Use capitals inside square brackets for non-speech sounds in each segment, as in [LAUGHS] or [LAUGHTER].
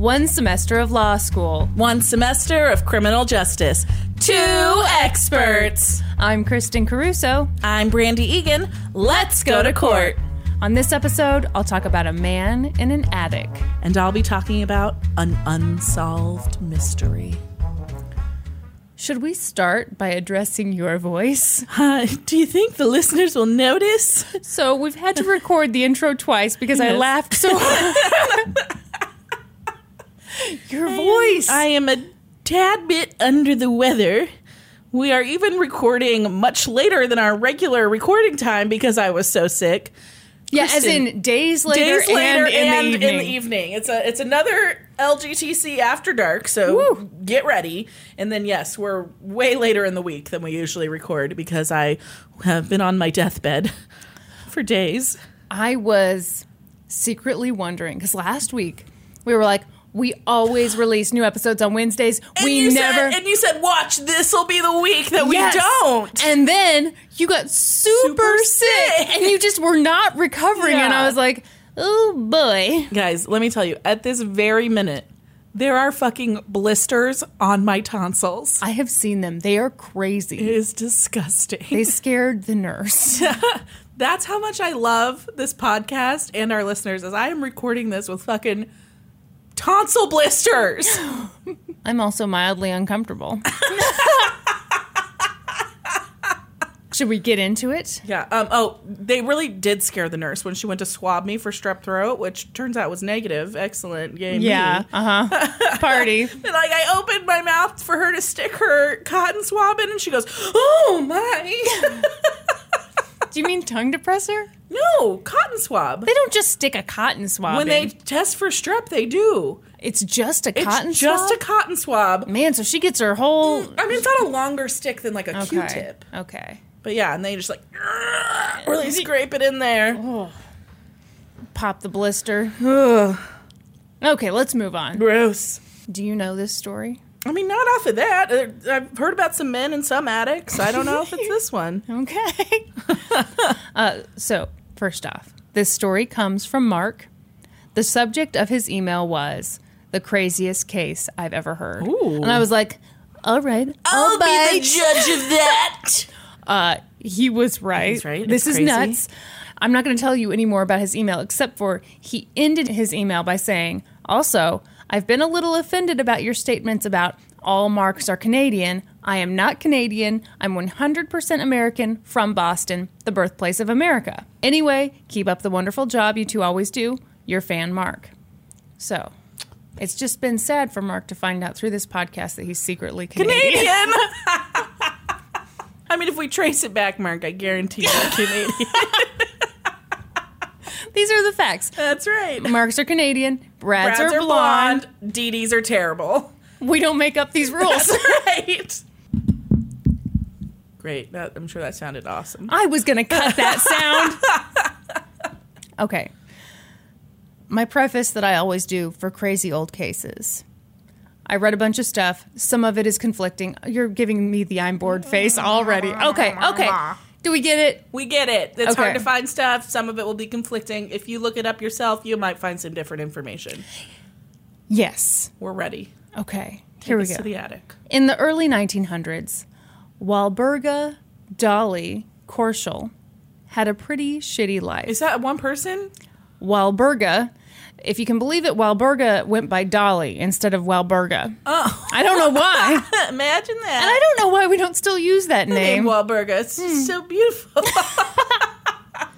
One semester of law school. One semester of criminal justice. Two experts. I'm Kristen Caruso. I'm Brandy Egan. Let's go to court. On this episode, I'll talk about a man in an attic. And I'll be talking about an unsolved mystery. Should we start by addressing your voice? [LAUGHS] Uh, do you think the listeners will notice? So, we've had to record the intro twice because I laughed so hard. [LAUGHS] [LAUGHS] your voice. I am a tad bit under the weather. We are even recording much later than our regular recording time because I was so sick. yeah, as in days later, Days later and, in, the evening. in the evening. It's a it's another LGTC after dark, so Woo. get ready. And then yes, we're way later in the week than we usually record because I have been on my deathbed [LAUGHS] for days. I was secretly wondering because last week we were like, we always release new episodes on Wednesdays. And we never. said, and you said, "Watch, this will be the week that we Yes. don't." And then you got super, Super sick, sick. and you just were not recovering. And I was like, oh boy. Guys, let me tell you, at this very minute, there are fucking blisters on my tonsils. I have seen them. They are It crazy. is disgusting. They scared the nurse. [LAUGHS] That's how much I love this podcast and our listeners as I am recording this with fucking tonsil blisters. [LAUGHS] I'm also mildly uncomfortable. [LAUGHS] Should we get into it? yeah. Um oh, they really did scare the nurse when she went to swab me for strep throat, which turns out was negative. Excellent. Yay. Yeah. Uh huh. [LAUGHS] Party. And like I opened my mouth for her to stick her cotton swab in and she goes, "Oh my." Do you mean tongue depressor? no, cotton swab. They don't just stick a cotton swab when in. they test for strep, they do. It's just a It's cotton just swab? a cotton swab. Man, so she gets her whole. Mm, I mean, it's not a longer stick than like a Okay. Q-tip. Okay. But yeah, and they just like really scrape it in there. Oh. Pop the blister. Ugh, Okay, let's move on. gross. Do you know this story? I mean, not off of that. Uh, I've heard about some men and some addicts. I don't know if it's this one. [LAUGHS] Okay. [LAUGHS] uh, so, first off, this story comes from Mark. The subject of his email was the craziest case I've ever heard. Ooh. And I was like, all right. I'll be the judge of that. [LAUGHS] Uh, he was right. He's right. This It's is crazy. nuts. I'm not going to tell you any more about his email, except for he ended his email by saying, Also, I've been a little offended about your statements about all marks are Canadian. I am not Canadian. I'm 100% American from Boston, the birthplace of America. Anyway, keep up the wonderful job you two always do. Your fan, Mark. So, it's just been sad for Mark to find out through this podcast that he's secretly Canadian. Canadian. [LAUGHS] I mean, if we trace it back, Mark, I guarantee you're Canadian. [LAUGHS] [LAUGHS] These are the facts. That's right. Marks are Canadian. Brads, Brads are, blonde. Dee Dees are terrible. We don't make up these [LAUGHS] rules. That's right. Great. That, I'm sure that sounded awesome. I was going to cut that [LAUGHS] sound. okay. My preface that I always do for crazy old cases. I read a bunch of stuff. Some of it is conflicting. You're giving me the I'm bored face already. Okay, okay. Do we get it? We get it. It's Okay. hard to find stuff. Some of it will be conflicting. If you look it up yourself, you might find some different information. Yes. We're ready. Okay. Take Here we go. to the attic. In the early 1900s, Walburga Dolly Korschel had a pretty shitty life. Is that one person? Walburga. If you can believe it, Walburga went by Dolly instead of Walburga. Oh, I don't know why. [LAUGHS] imagine that. and. I don't know why we don't still use that name name. Walburga. It's Hmm. so beautiful. [LAUGHS] [LAUGHS]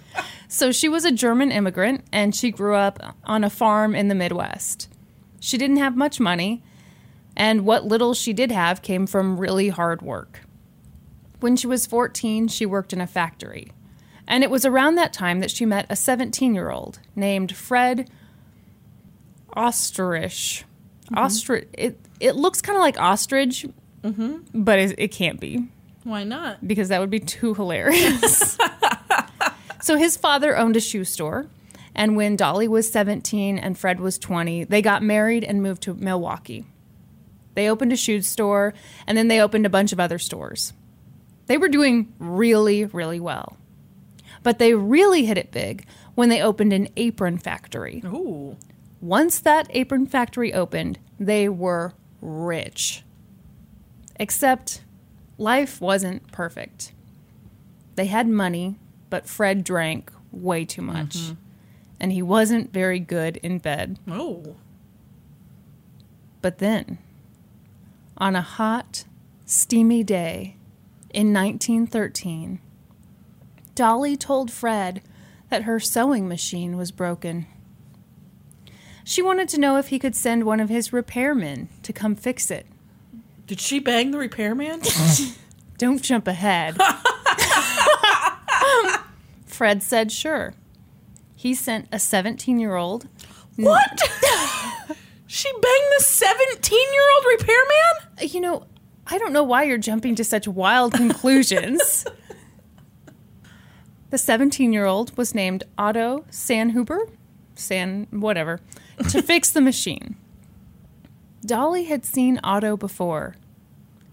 So she was a German immigrant and she grew up on a farm in the Midwest. She didn't have much money, and what little she did have came from really hard work. When she was 14, she worked in a factory. And it was around that time that she met a 17 year old named Fred Ostrich. Mm-hmm. Ostrich. It, it looks kind of like ostrich, mm-hmm. but it, it can't be Why not? because that would be too hilarious. [LAUGHS] so his father owned a shoe store, and when Dolly was 17 and Fred was 20, they got married and moved to Milwaukee. They opened a shoe store, and then they opened a bunch of other stores. They were doing really, really well. But they really hit it big when they opened an apron factory. Ooh. Once that apron factory opened, they were rich. Except life wasn't perfect. They had money, but Fred drank way too much. Mm-hmm. And he wasn't very good in bed. Oh. But then, on a hot, steamy day in 1913, Dolly told Fred that her sewing machine was broken. She wanted to know if he could send one of his repairmen to come fix it. Did she bang the repairman? [LAUGHS] Don't jump ahead. [LAUGHS] Fred said sure. He sent a 17 year old. what? [LAUGHS] she banged the 17 year old repairman? You know, I don't know why you're jumping to such wild conclusions. the 17 year old was named Otto Sanhuber, San, whatever, to fix the machine. Dolly had seen Otto before,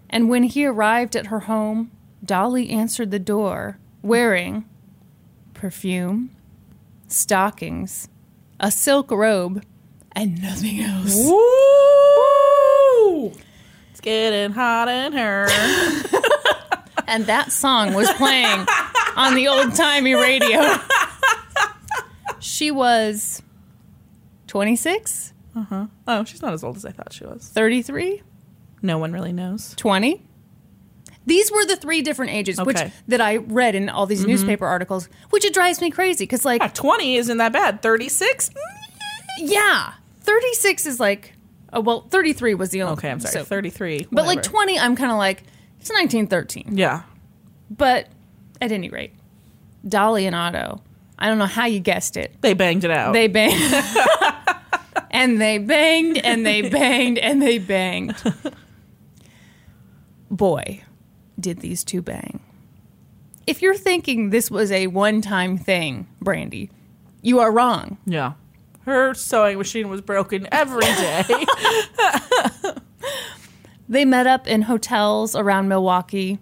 and when he arrived at her home, Dolly answered the door wearing perfume, stockings, a silk robe, and nothing else. Woo! It's getting hot in here. [LAUGHS] and that song was playing on the old timey radio. She was 26, Uh huh. oh, she's not as old as I thought she was. 33, No one really knows. 20. These were the three different ages, which Okay. that I read in all these newspaper articles, which it drives me crazy because, like, Yeah, 20 isn't that bad. 36? yeah, 36 is like, oh, well, 33 was the only. Okay, I'm sorry. so- 33. but like whatever. 20, I'm kind of like, it's 1913. Yeah. But at any rate, Dolly and Otto, I don't know how you guessed it. They banged it out. They banged. [LAUGHS] [LAUGHS] and they banged and they [LAUGHS] banged and they banged. Boy, did these two bang. If you're thinking this was a one time thing, Brandy, you are wrong. yeah. Her sewing machine was broken every day. [LAUGHS] They met up in hotels around Milwaukee.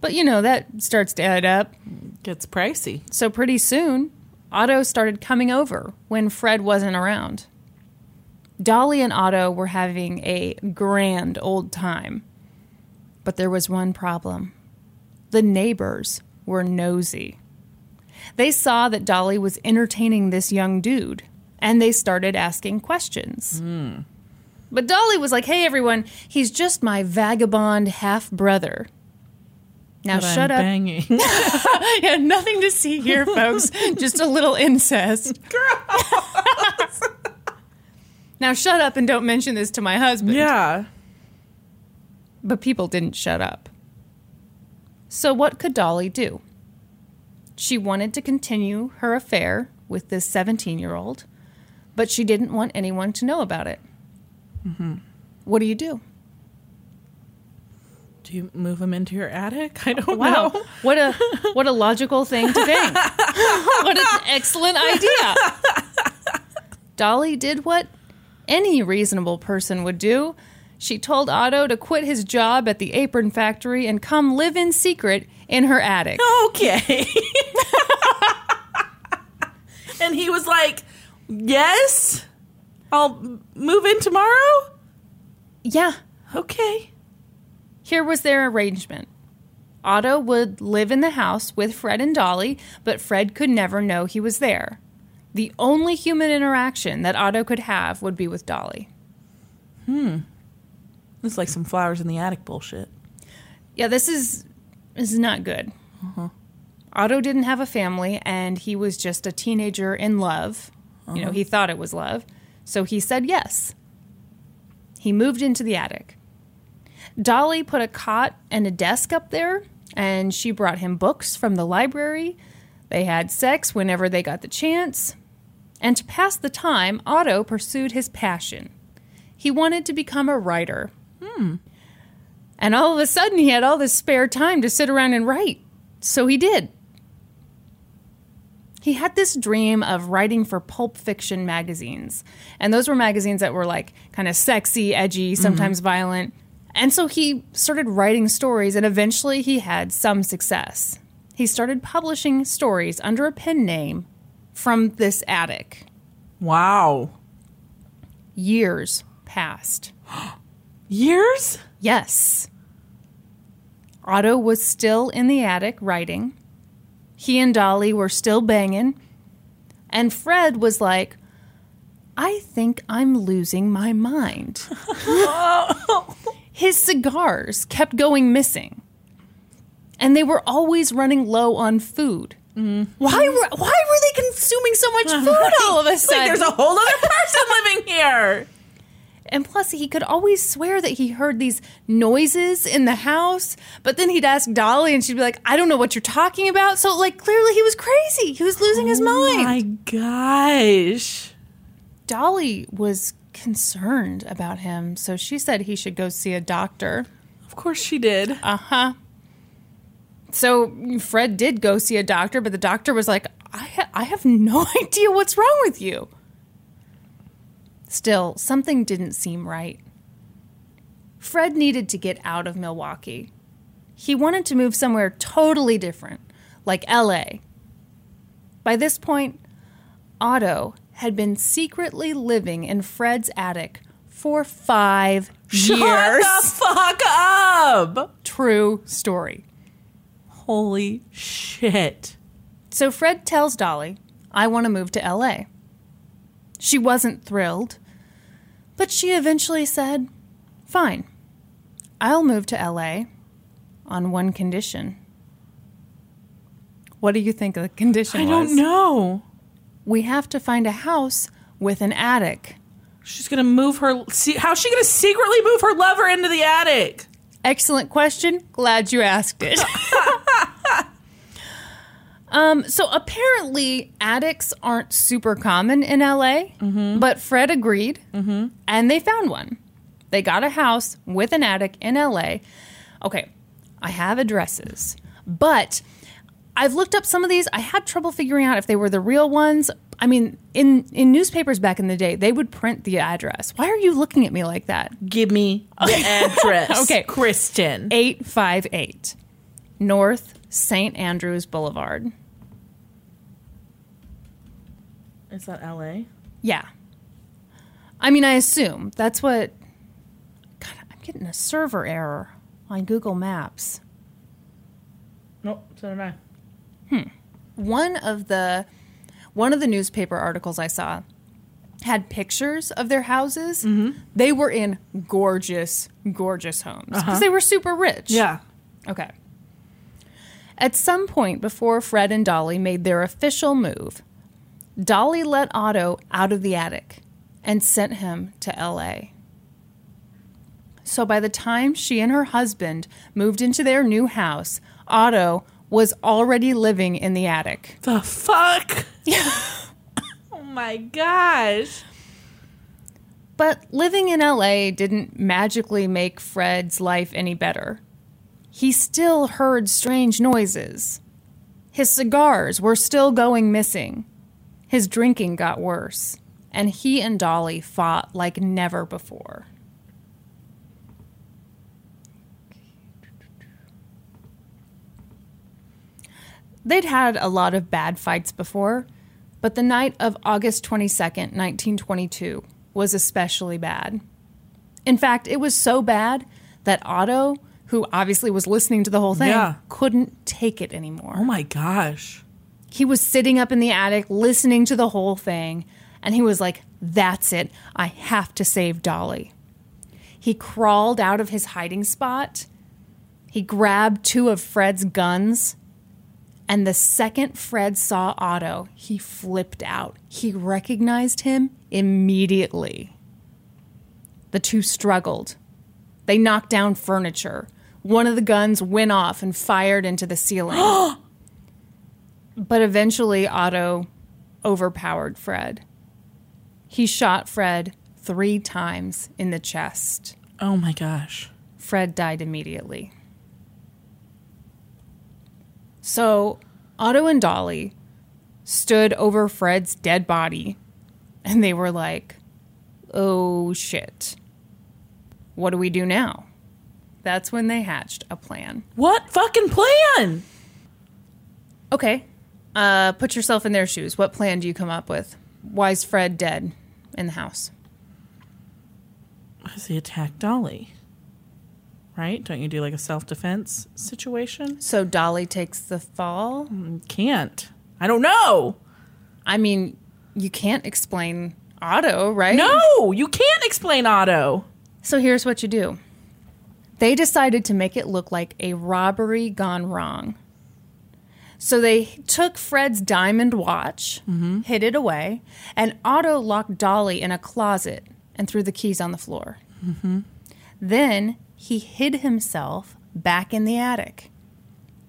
But you know, that starts to add up. Gets pricey. So pretty soon, Otto started coming over when Fred wasn't around. Dolly and Otto were having a grand old time. But there was one problem the neighbors were nosy. They saw that Dolly was entertaining this young dude, and they started asking questions. But Dolly was like, hey, everyone, he's just my vagabond half brother. Now But I'm shut up. Banging. [LAUGHS] Yeah, nothing to see here, folks. [LAUGHS] Just a little incest. Now shut up and don't mention this to my husband. yeah. But people didn't shut up. So what could Dolly do? She wanted to continue her affair with this 17 year old, but she didn't want anyone to know about it. Mm-hmm. What do you do? Do you move him into your attic? I don't Wow, know. what a [LAUGHS] what a logical thing to think. [LAUGHS] what an excellent idea. [LAUGHS] Dolly did what any reasonable person would do. She told Otto to quit his job at the apron factory and come live in secret in her attic. Okay. and he was like, Yes, I'll move in tomorrow. Yeah, Okay. here was their arrangement. Otto would live in the house with Fred and Dolly, but Fred could never know he was there. The only human interaction that Otto could have would be with Dolly. Hmm. It's like some flowers in the attic bullshit. Yeah, this is this is not good. Otto didn't have a family, and he was just a teenager in love. You know, he thought it was love, so he said yes. He moved into the attic. Dolly put a cot and a desk up there, and she brought him books from the library. They had sex whenever they got the chance. And to pass the time, Otto pursued his passion. He wanted to become a writer. Hmm. And all of a sudden, he had all this spare time to sit around and write. So he did. He had this dream of writing for pulp fiction magazines. And those were magazines that were like kind of sexy, edgy, mm-hmm. sometimes violent. And so he started writing stories, and eventually he had some success. He started publishing stories under a pen name from this attic. Wow. Years passed. [GASPS] Years? Yes. Otto was still in the attic writing. He and Dolly were still banging. And Fred was like, I think I'm losing my mind. [LAUGHS] His cigars kept going missing. And they were always running low on food. Why were why were they consuming so much food [LAUGHS] all of a It's like sudden? there's a whole other person [LAUGHS] living here. And plus, he could always swear that he heard these noises in the house, but then he'd ask Dolly, and she'd be like, I don't know what you're talking about. So, like, clearly he was crazy. He was losing his Oh mind. my gosh. Dolly was concerned about him, so she said he should go see a doctor. Of course she did. Uh huh. So, Fred did go see a doctor, but the doctor was like, I, ha- I have no [LAUGHS] idea what's wrong with you. Still, something didn't seem right. Fred needed to get out of Milwaukee. He wanted to move somewhere totally different, like LA. By this point, Otto had been secretly living in Fred's attic for five Shut years. the fuck up. True story. Holy shit. So Fred tells Dolly, I want to move to LA. She wasn't thrilled, but she eventually said, Fine, I'll move to LA on one condition. What do you think the condition I was? don't know. We have to find a house with an attic. She's gonna move her. See, how's she gonna secretly move her lover into the attic? Excellent question. Glad you asked it. [LAUGHS] um, so apparently, attics aren't super common in LA, but Fred agreed, and they found one. They got a house with an attic in LA. Okay, I have addresses, but I've looked up some of these. I had trouble figuring out if they were the real ones. I mean, in in newspapers back in the day, they would print the address. Why are you looking at me like that? Give me the [LAUGHS] address. Okay. Kristen. 858 North St. Andrews Boulevard. Is that L.A.? Yeah. I mean, I assume that's what. God, I'm getting a server error on Google Maps. Nope. So did I. Hmm. One of the one of the newspaper articles I saw had pictures of their houses. Mm-hmm. They were in gorgeous, gorgeous homes because uh-huh. they were super rich. Yeah. Okay. At some point before Fred and Dolly made their official move, Dolly let Otto out of the attic and sent him to LA. So by the time she and her husband moved into their new house, Otto was already living in the attic. The fuck? [LAUGHS] oh my gosh. But living in LA didn't magically make Fred's life any better. He still heard strange noises. His cigars were still going missing. His drinking got worse. And he and Dolly fought like never before. They'd had a lot of bad fights before, but the night of August 22nd, 1922, was especially bad. In fact, it was so bad that Otto, who obviously was listening to the whole thing, Yeah. couldn't take it anymore. Oh my gosh. He was sitting up in the attic listening to the whole thing, and he was like, That's it. I have to save Dolly. He crawled out of his hiding spot. He grabbed two of Fred's guns. And the second Fred saw Otto, he flipped out. He recognized him immediately. The two struggled. They knocked down furniture. One of the guns went off and fired into the ceiling. [GASPS] But eventually, Otto overpowered Fred. He shot Fred three times in the chest. Oh my gosh. Fred died immediately. So, Otto and Dolly stood over Fred's dead body and they were like, oh shit. What do we do now? That's when they hatched a plan. What fucking plan? Okay. Uh, put yourself in their shoes. What plan do you come up with? Why is Fred dead in the house? Because he attacked Dolly. Right? Don't you do like a self defense situation? So Dolly takes the fall? Mm, can't. I don't know. I mean, you can't explain Otto, right? No, you can't explain Otto. So here's what you do they decided to make it look like a robbery gone wrong. So they took Fred's diamond watch, mm-hmm. hid it away, and Otto locked Dolly in a closet and threw the keys on the floor. Mm-hmm. Then he hid himself back in the attic.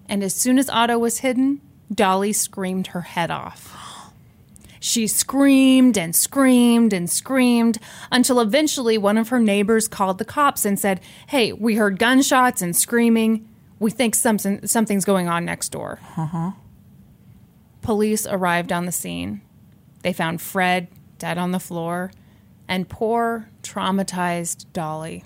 And as soon as Otto was hidden, Dolly screamed her head off. She screamed and screamed and screamed until eventually one of her neighbors called the cops and said, Hey, we heard gunshots and screaming. We think something, something's going on next door. Uh-huh. Police arrived on the scene. They found Fred dead on the floor and poor, traumatized Dolly.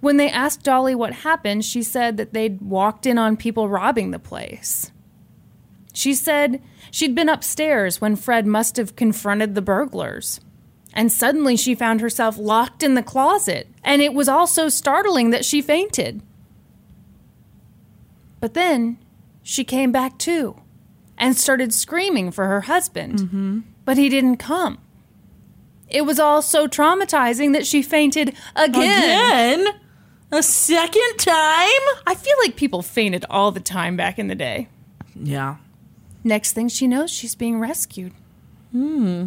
When they asked Dolly what happened, she said that they'd walked in on people robbing the place. She said she'd been upstairs when Fred must have confronted the burglars. And suddenly she found herself locked in the closet, and it was all so startling that she fainted. But then she came back too and started screaming for her husband, mm-hmm. but he didn't come. It was all so traumatizing that she fainted again. Again? A second time? I feel like people fainted all the time back in the day. Yeah. Next thing she knows, she's being rescued. Hmm.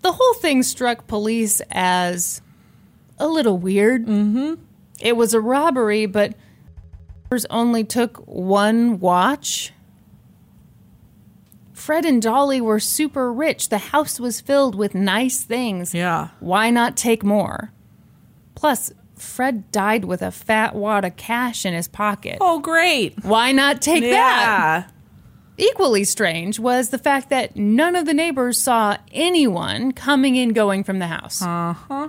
The whole thing struck police as a little weird. Mm-hmm. It was a robbery, but only took one watch. Fred and Dolly were super rich. The house was filled with nice things. Yeah. Why not take more? Plus, Fred died with a fat wad of cash in his pocket. Oh, great. Why not take that? Yeah. Equally strange was the fact that none of the neighbors saw anyone coming and going from the house. Uh huh.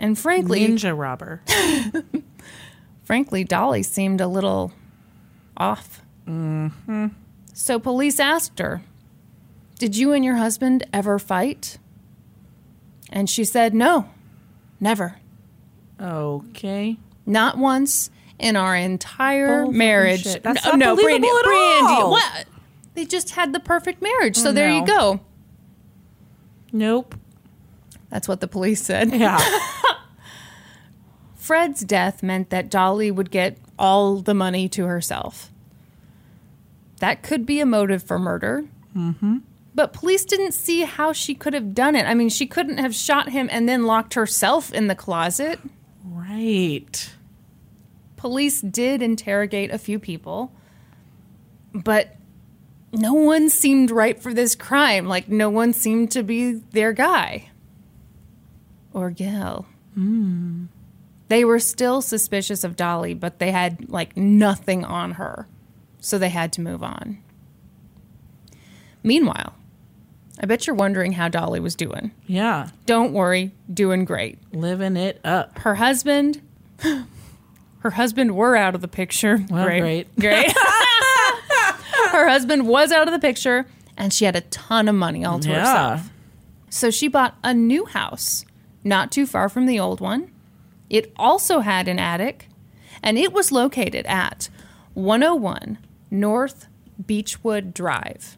And frankly, Ninja robber. [LAUGHS] frankly, Dolly seemed a little off. Mm-hmm. So police asked her, Did you and your husband ever fight? And she said, No, never. Okay. Not once in our entire Bull marriage. shit. That's no, not no, believable Brandy, at Brandy, all. what? They just had the perfect marriage. So Oh, there you go. Nope. That's what the police said. Yeah. [LAUGHS] Fred's death meant that Dolly would get all the money to herself. That could be a motive for murder. Mm-hmm. But police didn't see how she could have done it. I mean, she couldn't have shot him and then locked herself in the closet. Right. Police did interrogate a few people, but no one seemed right for this crime. Like, no one seemed to be their guy or gal. Hmm. They were still suspicious of Dolly, but they had like nothing on her. So they had to move on. Meanwhile, I bet you're wondering how Dolly was doing. Yeah. Don't worry, doing great. Living it up. Her husband, [GASPS] her husband were out of the picture. Well, great. great. Great. [LAUGHS] [LAUGHS] her husband was out of the picture and she had a ton of money all to Yeah. herself. So she bought a new house not too far from the old one. It also had an attic and it was located at 101 North Beechwood Drive.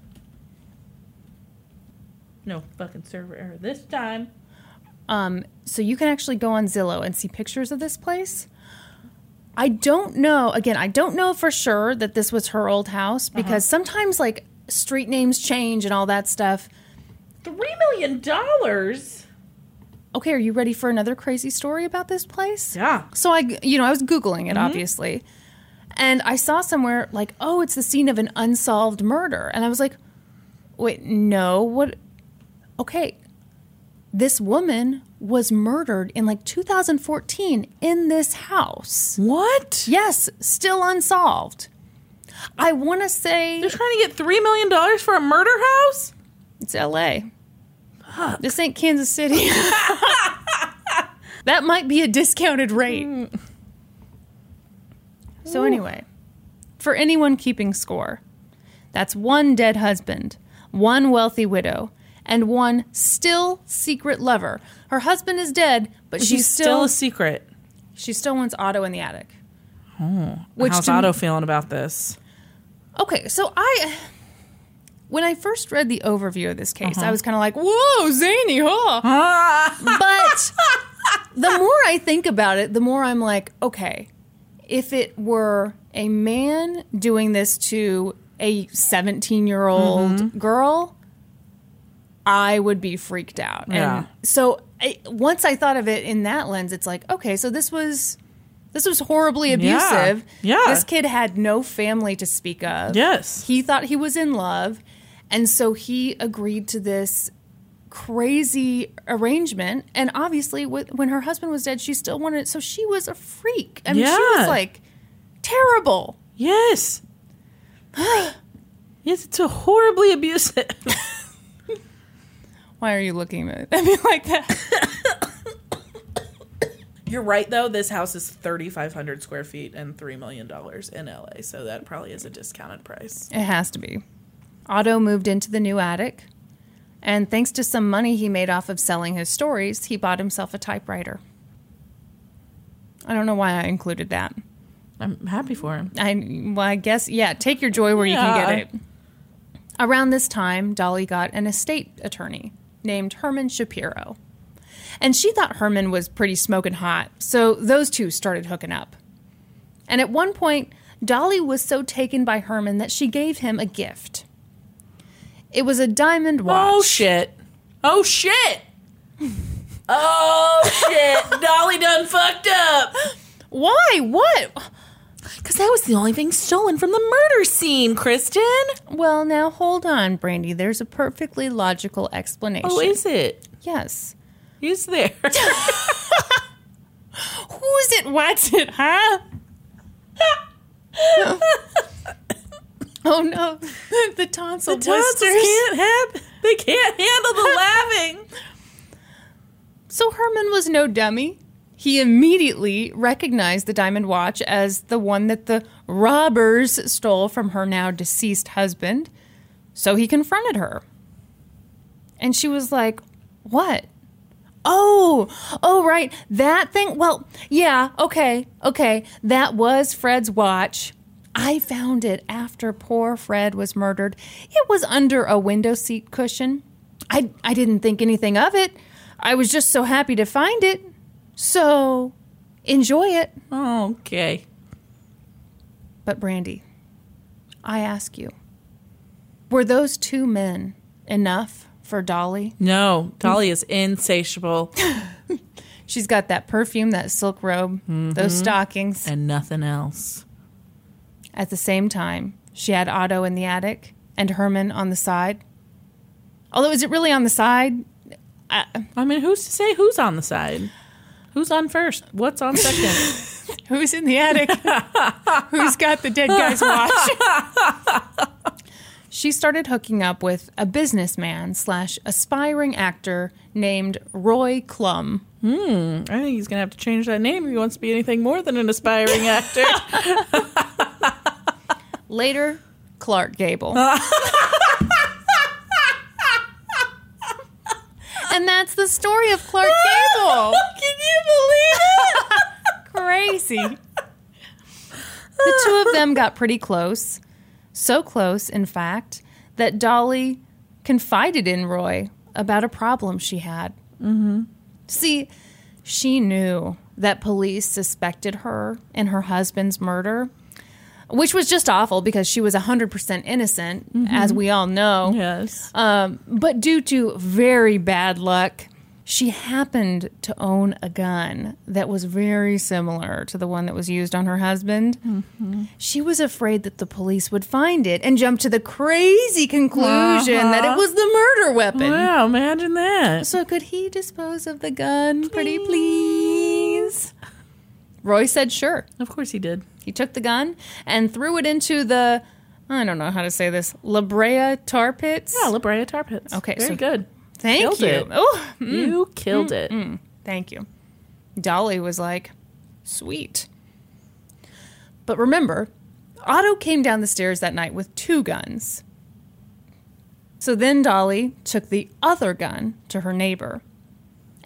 No fucking server error this time. Um, so you can actually go on Zillow and see pictures of this place. I don't know. Again, I don't know for sure that this was her old house because sometimes like street names change and all that stuff. Three million dollars. Okay, are you ready for another crazy story about this place? Yeah. So I, you know, I was googling it obviously, and I saw somewhere like, oh, it's the scene of an unsolved murder, and I was like, wait, no, what? Okay, this woman was murdered in like 2014 in this house. What? Yes, still unsolved. I want to say They're trying to get three million dollars for a murder house? it's LA. This ain't Kansas City. [LAUGHS] [LAUGHS] that might be a discounted rate. Hmm. So, anyway, for anyone keeping score, that's one dead husband, one wealthy widow, and one still secret lover. Her husband is dead, but she's, She's still, still a secret. she still wants Otto in the attic. Hmm. Which How's to me- Otto feeling about this? Okay, so I when I first read the overview of this case, I uh-huh. was kind of like, "Whoa, zany, huh?" [LAUGHS] but the more I think about it, the more I'm like, okay, if it were a man doing this to a 17 year old mm-hmm. girl, I would be freaked out. Yeah. And so I, once I thought of it in that lens, it's like, okay, so this was. This was horribly abusive. Yeah. This kid had no family to speak of. Yes. He thought he was in love. And so he agreed to this crazy arrangement. And obviously, wh- when her husband was dead, she still wanted it. So she was a freak. I mean, she was like terrible. Yes. [GASPS] yes, it's a horribly abusive. [LAUGHS] Why are you looking at [LAUGHS] me like that? [COUGHS] You're right, though. This house is 3,500 square feet and $3 million in LA, so that probably is a discounted price. It has to be. Otto moved into the new attic. And thanks to some money he made off of selling his stories, he bought himself a typewriter. I don't know why I included that. I'm happy for him. I well, I guess yeah. Take your joy where you can get it. Around this time, Dolly got an estate attorney named Herman Shapiro, and she thought Herman was pretty smoking hot. So those two started hooking up. And at one point, Dolly was so taken by Herman that she gave him a gift. It was a diamond watch. Oh, shit. Oh, shit. Oh, shit. [LAUGHS] Dolly done fucked up. Why? What? Because that was the only thing stolen from the murder scene, Kristen. Well, now hold on, Brandy. There's a perfectly logical explanation. Oh, is it? yes. Who's there? [LAUGHS] Who's it? What's it? Huh? oh no, the tonsil the tonsils blisters. can't have. They can't handle the laughing. So Herman was no dummy. He immediately recognized the diamond watch as the one that the robbers stole from her now deceased husband. So he confronted her. And she was like, What? Oh, oh, right. That thing. Well, yeah, okay, okay. That was Fred's watch. I found it after poor Fred was murdered. It was under a window seat cushion. I, I didn't think anything of it. I was just so happy to find it. So, enjoy it. Okay. But, Brandy, I ask you, were those two men enough for Dolly? No, Dolly is insatiable [LAUGHS] She's got that perfume, that silk robe, those mm-hmm. stockings. and nothing else. At the same time, she had Otto in the attic and Herman on the side. Although, is it really on the side? I, I mean, who's to say who's on the side? Who's on first? What's on second? [LAUGHS] who's in the attic? [LAUGHS] who's got the dead guy's watch? [LAUGHS] she started hooking up with a businessman slash aspiring actor named Roy Klumb. Hmm, I think he's gonna have to change that name if he wants to be anything more than an aspiring actor. Later, Clark Gable. And that's the story of Clark [LAUGHS] Gable. Can you believe it? [LAUGHS] Crazy. The two of them got pretty close. So close, in fact, that Dolly confided in Roy about a problem she had. Mm-hmm. See, she knew that police suspected her in her husband's murder, which was just awful because she was 100% innocent, as we all know. Yes. Um, but due to very bad luck, she happened to own a gun that was very similar to the one that was used on her husband. She was afraid that the police would find it and jump to the crazy conclusion that it was the murder weapon. Wow, imagine that. So could he dispose of the gun, pretty please? Roy said sure. Of course he did. He took the gun and threw it into the I don't know how to say this. La Brea tar pits. Yeah, La Brea Tar Pits. Okay, very so- good. Thank Killed you. it. Oh, You mm, killed it. Mm. Thank you. Dolly was like, sweet. But remember, Otto came down the stairs that night with two guns. So then Dolly took the other gun to her neighbor.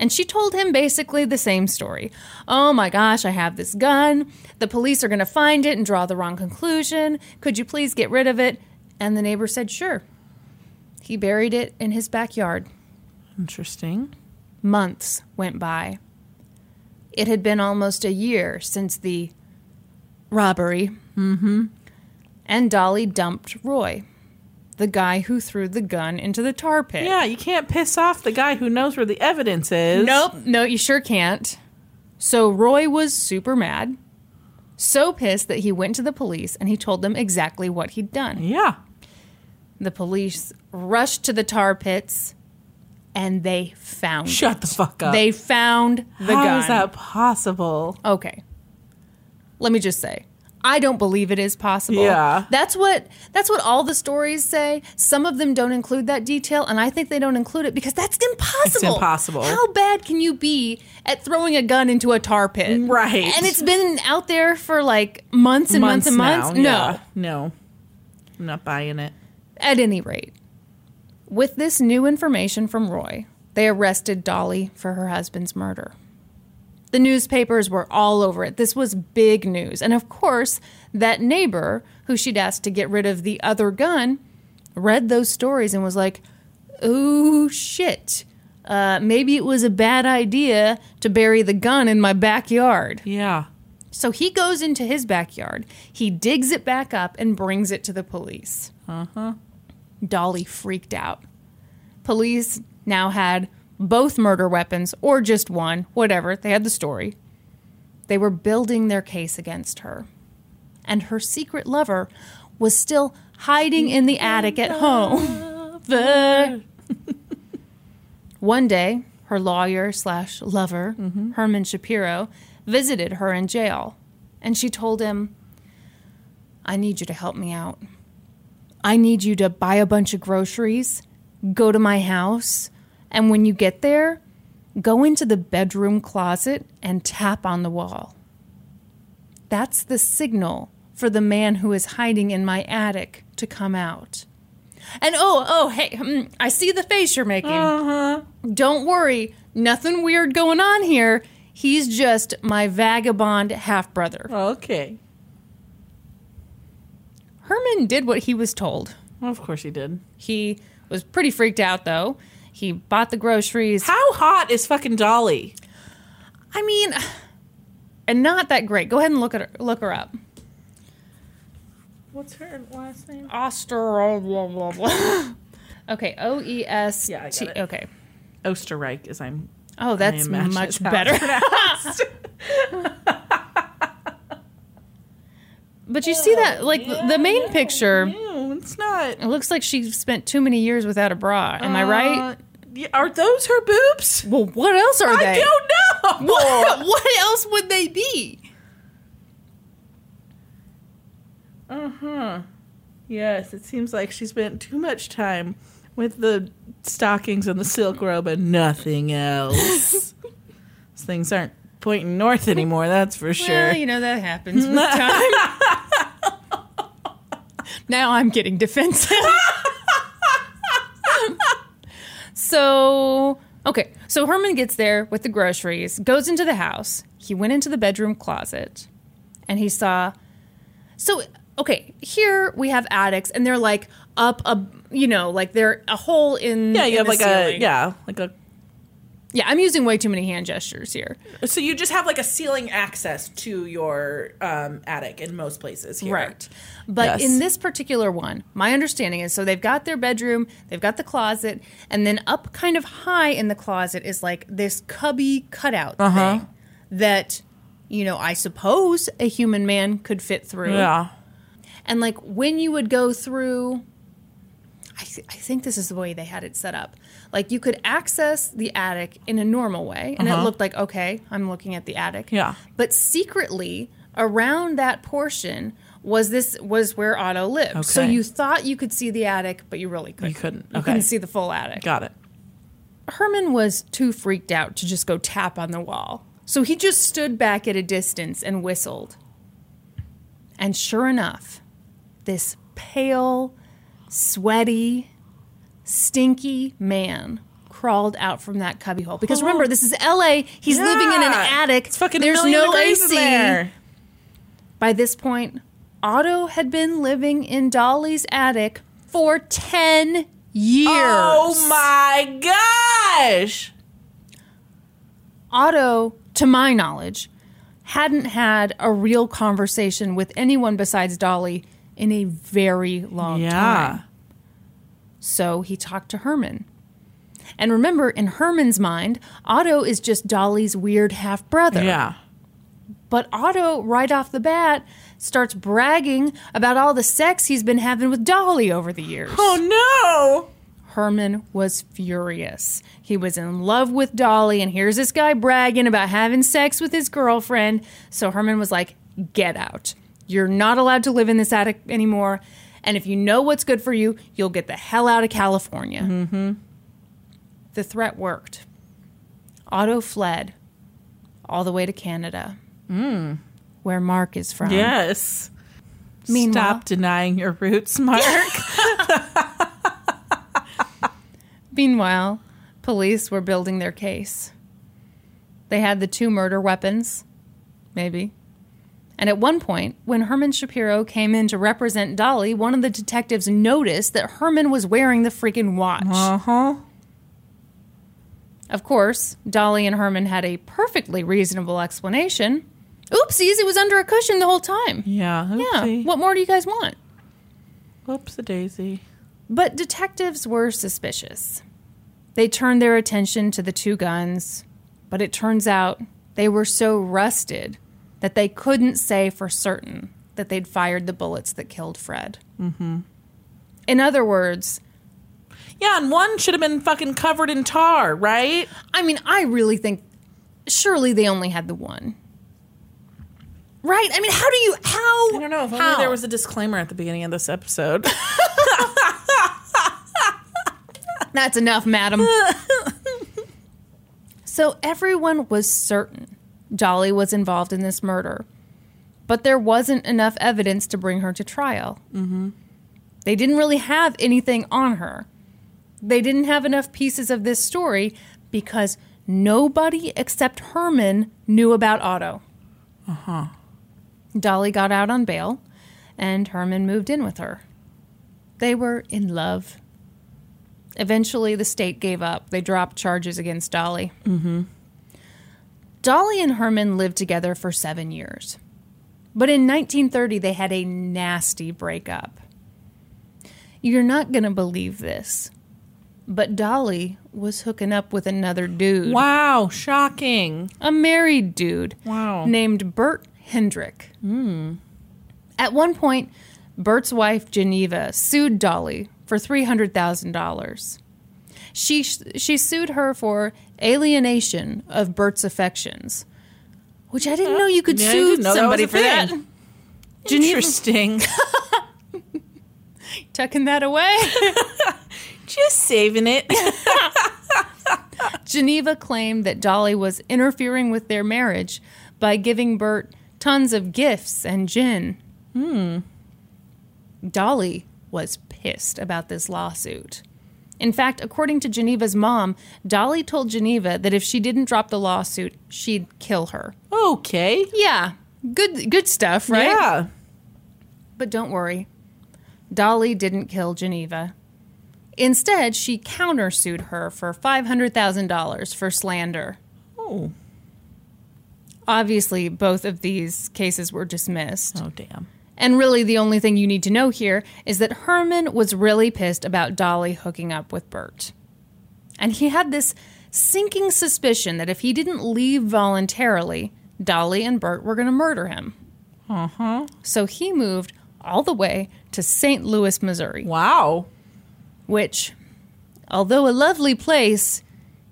And she told him basically the same story. Oh my gosh, I have this gun. The police are going to find it and draw the wrong conclusion. Could you please get rid of it? And the neighbor said, sure. He buried it in his backyard. Interesting. Months went by. It had been almost a year since the robbery. Mm-hmm. And Dolly dumped Roy, the guy who threw the gun into the tar pit. Yeah, you can't piss off the guy who knows where the evidence is. Nope, no, you sure can't. So Roy was super mad, so pissed that he went to the police and he told them exactly what he'd done. Yeah. The police rushed to the tar pits and they found Shut it. the fuck up. They found the How gun. is that possible? Okay. Let me just say, I don't believe it is possible. Yeah. That's what that's what all the stories say. Some of them don't include that detail, and I think they don't include it because that's impossible. impossible. How bad can you be at throwing a gun into a tar pit? Right. And it's been out there for like months and months, and months. now, No. yeah. No. I'm not buying it. At any rate, with this new information from Roy, they arrested Dolly for her husband's murder. The newspapers were all over it. This was big news. And of course, that neighbor who she'd asked to get rid of the other gun read those stories and was like, oh shit. Uh, maybe it was a bad idea to bury the gun in my backyard. Yeah. So he goes into his backyard, he digs it back up, and brings it to the police. Uh huh. Dolly freaked out. Police now had both murder weapons, or just one, whatever. They had the story. They were building their case against her. And her secret lover was still hiding in the attic at home. [LAUGHS] One day, her lawyer slash lover, mm-hmm. Herman Shapiro, visited her in jail. And she told him, I need you to help me out. I need you to buy a bunch of groceries, go to my house, and when you get there, go into the bedroom closet and tap on the wall. That's the signal for the man who is hiding in my attic to come out. And oh, oh, hey, hmm, I see the face you're making. Uh-huh. Don't worry, nothing weird going on here. He's just my vagabond half brother. Okay. Herman did what he was told. Well, of course he did. He was pretty freaked out though. He bought the groceries. How hot is fucking Dolly? I mean, and not that great. Go ahead and look at her, look her up. What's her last name? Oster. Blah, blah, blah. okay, O E S Yeah, I got it. Okay. Oesterreich, as I'm. Oh, that's imagine much better. it's [LAUGHS] [LAUGHS] but you see that, like the main picture, No, it's not. it looks like she spent too many years without a bra. Am I right? Uh, yeah, are those her boobs? Well, what else are I they? I don't know. [LAUGHS] What, [LAUGHS] what else would they be? Uh huh. Yes, it seems like she spent too much time with the stockings and the silk robe and nothing else. [LAUGHS] Things aren't pointing north anymore, that's for sure. Well, you know that happens with time. Now I'm getting defensive. so, okay. So Herman gets there with the groceries, goes into the house. He went into the bedroom closet and he saw. So, okay, here we have attics and they're like up a, you know, like they're a hole in yeah, you in have like a yeah, like a Yeah, I'm using way too many hand gestures here. so you just have like a ceiling access to your um, attic in most places here. Right. But Yes. in this particular one, my understanding is so they've got their bedroom, they've got the closet, and then up kind of high in the closet is like this cubby cutout Uh-huh. thing that, you know, I suppose a human man could fit through. Yeah. And like when you would go through, I, th- I think this is the way they had it set up. Like you could access the attic in a normal way, and it looked like, okay, I'm looking at the attic. Uh-huh. Yeah. But secretly, around that portion was this was where Otto lived. So you thought you could see the attic, but you really couldn't. You couldn't. You couldn't see the full attic. Got it. Herman was too freaked out to just go tap on the wall. So he just stood back at a distance and whistled. And sure enough, this pale, sweaty, stinky man crawled out from that cubbyhole. Because oh. remember, this is LA. He's living in an attic. It's fucking There's no AC. there. By this point, Otto had been living in Dolly's attic for 10 years. Oh my gosh! Otto, to my knowledge, hadn't had a real conversation with anyone besides Dolly in a very long Yeah. time. So he talked to Herman. And remember, in Herman's mind, Otto is just Dolly's weird half brother. Yeah. But Otto, right off the bat, starts bragging about all the sex he's been having with Dolly over the years. Oh no! Herman was furious. He was in love with Dolly, and here's this guy bragging about having sex with his girlfriend. So Herman was like, Get out. You're not allowed to live in this attic anymore. And if you know what's good for you, you'll get the hell out of California. Mm-hmm. The threat worked. Otto fled all the way to Canada, where Mark is from. Yes. Meanwhile- Stop denying your roots, Mark. [LAUGHS] Meanwhile, police were building their case. They had the two murder weapons, maybe. And at one point, when Herman Shapiro came in to represent Dolly, one of the detectives noticed that Herman was wearing the freaking watch. uh huh. Of course, Dolly and Herman had a perfectly reasonable explanation. Oopsies, it was under a cushion the whole time. Yeah. Yeah, what more do you guys want? A daisy. But detectives were suspicious. They turned their attention to the two guns, but it turns out they were so rusted that they couldn't say for certain that they'd fired the bullets that killed Fred. Mm-hmm. In other words, Yeah, and one should have been fucking covered in tar, right? I mean, I really think surely they only had the one. Right? I mean, how do you how I don't know. If how? only there was a disclaimer at the beginning of this episode. [LAUGHS] That's enough, madam. [LAUGHS] so everyone was certain Dolly was involved in this murder, but there wasn't enough evidence to bring her to trial. Mm-hmm. They didn't really have anything on her. They didn't have enough pieces of this story because nobody except Herman knew about Otto. Uh huh. Dolly got out on bail, and Herman moved in with her. They were in love. Eventually, the state gave up. They dropped charges against Dolly. Mm-hmm. Dolly and Herman lived together for seven years. But in 1930, they had a nasty breakup. You're not going to believe this, but Dolly was hooking up with another dude, wow, shocking. a married dude Wow. named Bert Hendrick. Hmm. At one point, Bert's wife, Geneva, sued Dolly for $300,000. She, she sued her for alienation of Bert's affections, which I didn't know you could Yeah, sue that somebody was for that. Interesting. [LAUGHS] Tucking that away. [LAUGHS] Just saving it. [LAUGHS] Geneva claimed that Dolly was interfering with their marriage by giving Bert tons of gifts and gin. Hmm. Dolly was pissed about this lawsuit. In fact, according to Geneva's mom, Dolly told Geneva that if she didn't drop the lawsuit, she'd kill her. okay. Yeah, good good stuff, right? Yeah. But don't worry. Dolly didn't kill Geneva. Instead, she countersued her for $500,000 for slander. Oh. Obviously, both of these cases were dismissed. Oh, damn. And really, the only thing you need to know here is that Herman was really pissed about Dolly hooking up with Bert. And he had this sinking suspicion that if he didn't leave voluntarily, Dolly and Bert were going to murder him. Uh huh. So he moved all the way to St. Louis, Missouri, Wow. which, although a lovely place,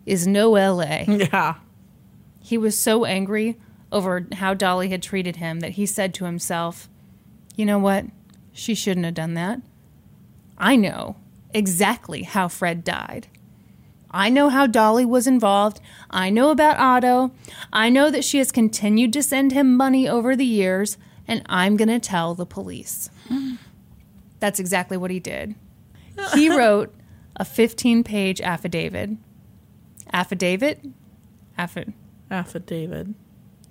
is no LA. Yeah. He was so angry over how Dolly had treated him that he said to himself, You know what? She shouldn't have done that. I know exactly how Fred died. I know how Dolly was involved. I know about Otto. I know that she has continued to send him money over the years, and I'm going to tell the police. [GASPS] That's exactly what he did. [LAUGHS] He wrote a 15 page affidavit. Affidavit? Affid. Affidavit.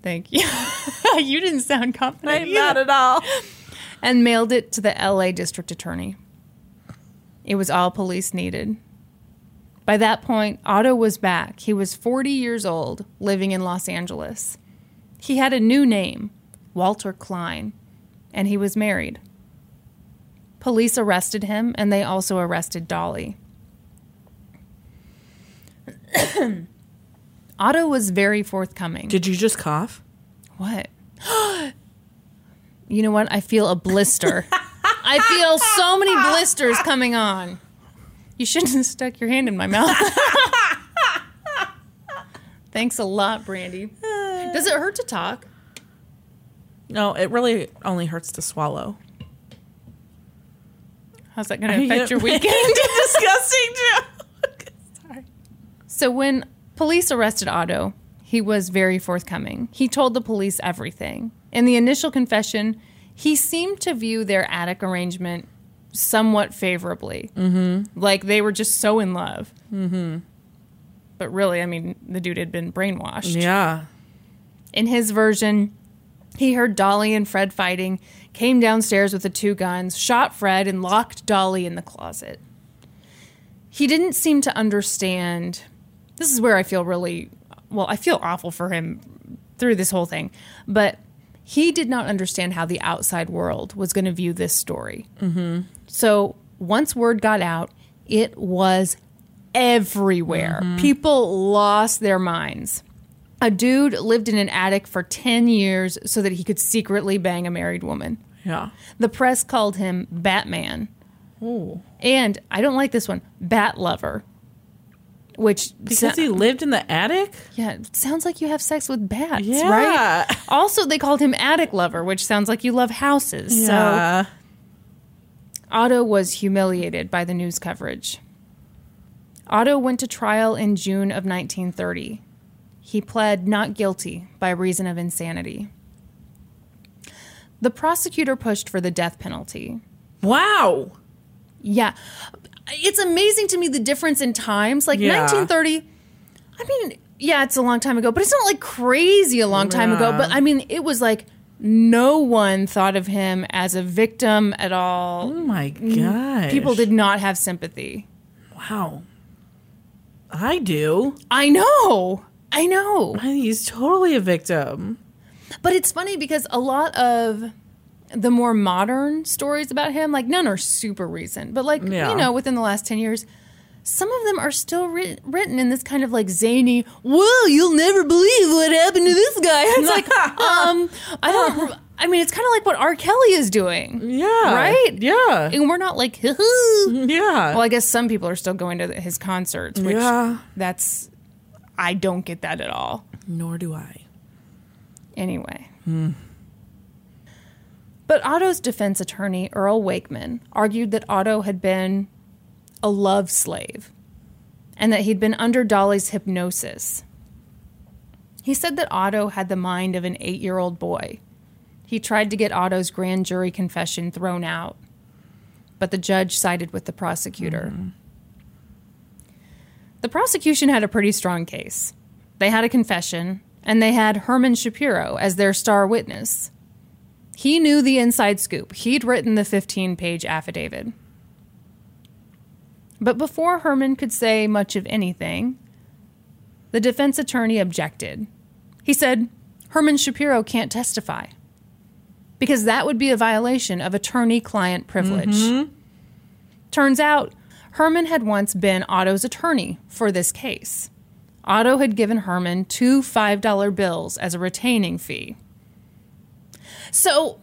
Thank you. [LAUGHS] you didn't sound confident. Not, not at all. And mailed it to the LA district attorney. It was all police needed. By that point, Otto was back. He was 40 years old, living in Los Angeles. He had a new name, Walter Klein, and he was married. Police arrested him, and they also arrested Dolly. [COUGHS] Otto was very forthcoming. Did you just cough? What? [GASPS] [GASPS] you know what? I feel a blister. I feel so many blisters coming on. You shouldn't have stuck your hand in my mouth. [LAUGHS] Thanks a lot, Brandy. Does it hurt to talk? No, it really only hurts to swallow. How's that going [LAUGHS] to affect your [LAUGHS] weekend? Disgusting joke. Sorry. So when police arrested Otto, he was very forthcoming. He told the police everything. In the initial confession, he seemed to view their attic arrangement somewhat favorably. Mm-hmm. Like they were just so in love. Mm-hmm. But really, I mean, the dude had been brainwashed. Yeah. In his version, he heard Dolly and Fred fighting, came downstairs with the two guns, shot Fred, and locked Dolly in the closet. He didn't seem to understand. This is where I feel really well, I feel awful for him through this whole thing, but he did not understand how the outside world was going to view this story. Mm-hmm. So once word got out, it was everywhere. People lost their minds. A dude lived in an attic for 10 years so that he could secretly bang a married woman. Yeah. The press called him Batman. Oh. And I don't like this one, Bat Lover. Which Because he lived in the attic? yeah, it sounds like you have sex with bats, Yeah. right? Also, they called him Attic Lover, which sounds like you love houses. So Otto was humiliated by the news coverage. Otto went to trial in June of 1930. He pled not guilty by reason of insanity. The prosecutor pushed for the death penalty. Wow. Yeah. It's amazing to me the difference in times. Like Yeah. 1930, I mean, yeah, it's a long time ago, but it's not like crazy a long time ago. But I mean, it was like no one thought of him as a victim at all. Oh my god! People did not have sympathy. Wow. I do. I know. I know. I he's totally a victim. But it's funny because a lot of the more modern stories about him, like none are super recent, but like, Yeah. you know, within the last 10 years, some of them are still writ- written in this kind of like zany, whoa, you'll never believe what happened to this guy. [LAUGHS] It's like, [LAUGHS] um, I don't, I mean, it's kind of like what R. Kelly is doing. Yeah. Right? Yeah. And we're not like. [LAUGHS] Yeah. Well, I guess some people are still going to his concerts, which Yeah. that's, I don't get that at all. Nor do I. Anyway. But Otto's defense attorney, Earl Wakeman, argued that Otto had been a love slave and that he'd been under Dolly's hypnosis. He said that Otto had the mind of an eight year old boy. He tried to get Otto's grand jury confession thrown out, but the judge sided with the prosecutor. Mm-hmm. The prosecution had a pretty strong case. They had a confession, and they had Herman Shapiro as their star witness. He knew the inside scoop. He'd written the 15 page affidavit. But before Herman could say much of anything, the defense attorney objected. He said, Herman Shapiro can't testify because that would be a violation of attorney client privilege. Mm-hmm. Turns out, Herman had once been Otto's attorney for this case. Otto had given Herman two $5 bills as a retaining fee. So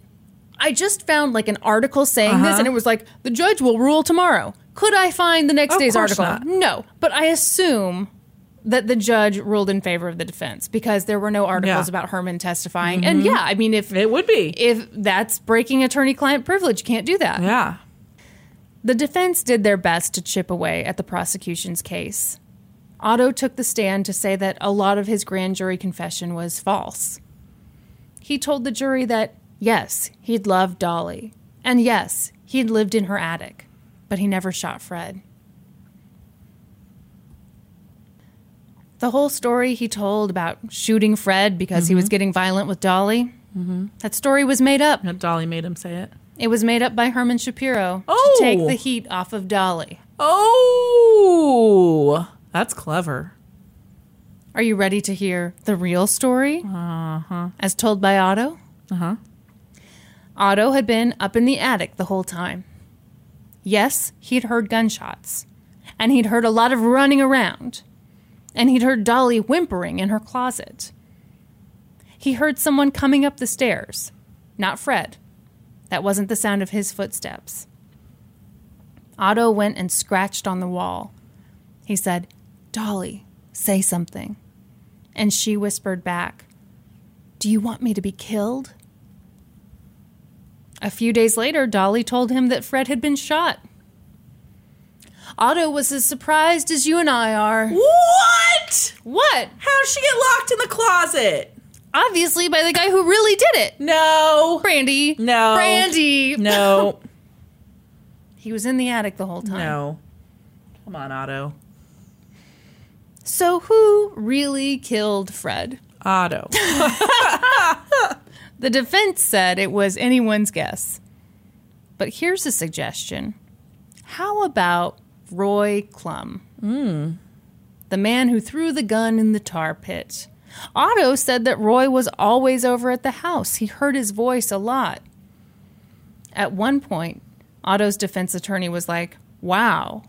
I just found like an article saying this, and it was like, the judge will rule tomorrow. Could I find the next Of day's article? not. No, but I assume that the judge ruled in favor of the defense because there were no articles Yeah. Mm-hmm. about Herman testifying. And yeah, I mean, if It would be. if that's breaking attorney client privilege, you can't do that. yeah. The defense did their best to chip away at the prosecution's case. Otto took the stand to say that a lot of his grand jury confession was false. He told the jury that, yes, he'd loved Dolly, and yes, he'd lived in her attic, but he never shot Fred. The whole story he told about shooting Fred because mm-hmm. he was mm-hmm. getting violent with Dolly, mm-hmm. that story was made up. Dolly made him say it. It was made up by Herman Shapiro oh. to take oh! the heat off of Dolly. Oh, that's clever. Are you ready to hear the real story? Uh-huh. As told by Otto? Uh-huh. Otto had been up in the attic the whole time. Yes, he'd heard gunshots. And he'd heard a lot of running around. And he'd heard Dolly whimpering in her closet. He heard someone coming up the stairs. Not Fred. That wasn't the sound of his footsteps. Otto went and scratched on the wall. He said, Dolly, say something. And she whispered back, Do you want me to be killed? A few days later, Dolly told him that Fred had been shot. Otto was as surprised as you and I are. What? What? How did she get locked in the closet? Obviously, by the guy who really did it. No. Brandy. No. Brandy. No. [LAUGHS] He was in the attic the whole time. no. Come on, Otto. So, who really killed Fred? Otto. [LAUGHS] The defense said it was anyone's guess. But here's a suggestion How about Roy Klumb? Hmm. The man who threw the gun in the tar pit. Otto said that Roy was always over at the house. He heard his voice a lot. At one point, Otto's defense attorney was like, "Wow.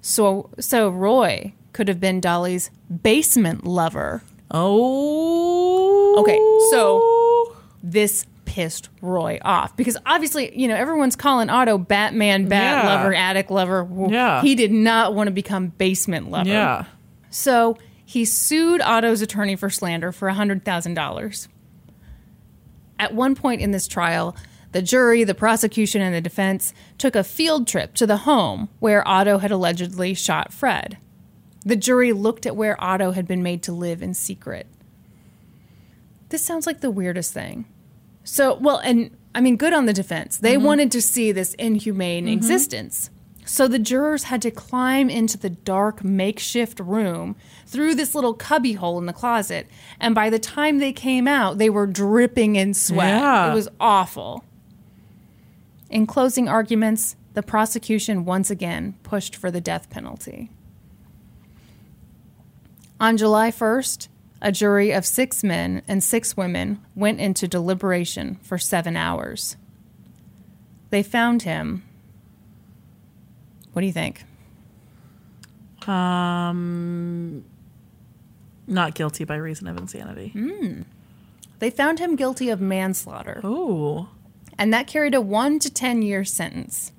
So so Roy could have been Dolly's basement lover." Oh. Okay, so- this pissed Roy off because obviously, you know, everyone's calling Otto Batman, Bat Yeah. lover, attic lover. Yeah. He did not want to become basement lover. Yeah. So he sued Otto's attorney for slander for $100,000. At one point in this trial, the jury, the prosecution, and the defense took a field trip to the home where Otto had allegedly shot Fred. The jury looked at where Otto had been made to live in secret. This sounds like the weirdest thing. So, well, and I mean, good on the defense. They mm-hmm. wanted to see this inhumane mm-hmm. existence. So the jurors had to climb into the dark makeshift room through this little cubby hole in the closet. And by the time they came out, they were dripping in sweat. Yeah. It was awful. In closing arguments, the prosecution once again pushed for the death penalty. On July 1st, a jury of six men and six women went into deliberation for seven hours. They found him. What do you think? Um, not guilty by reason of insanity. They found him guilty of manslaughter, Oh. and that carried a one to 10 year sentence.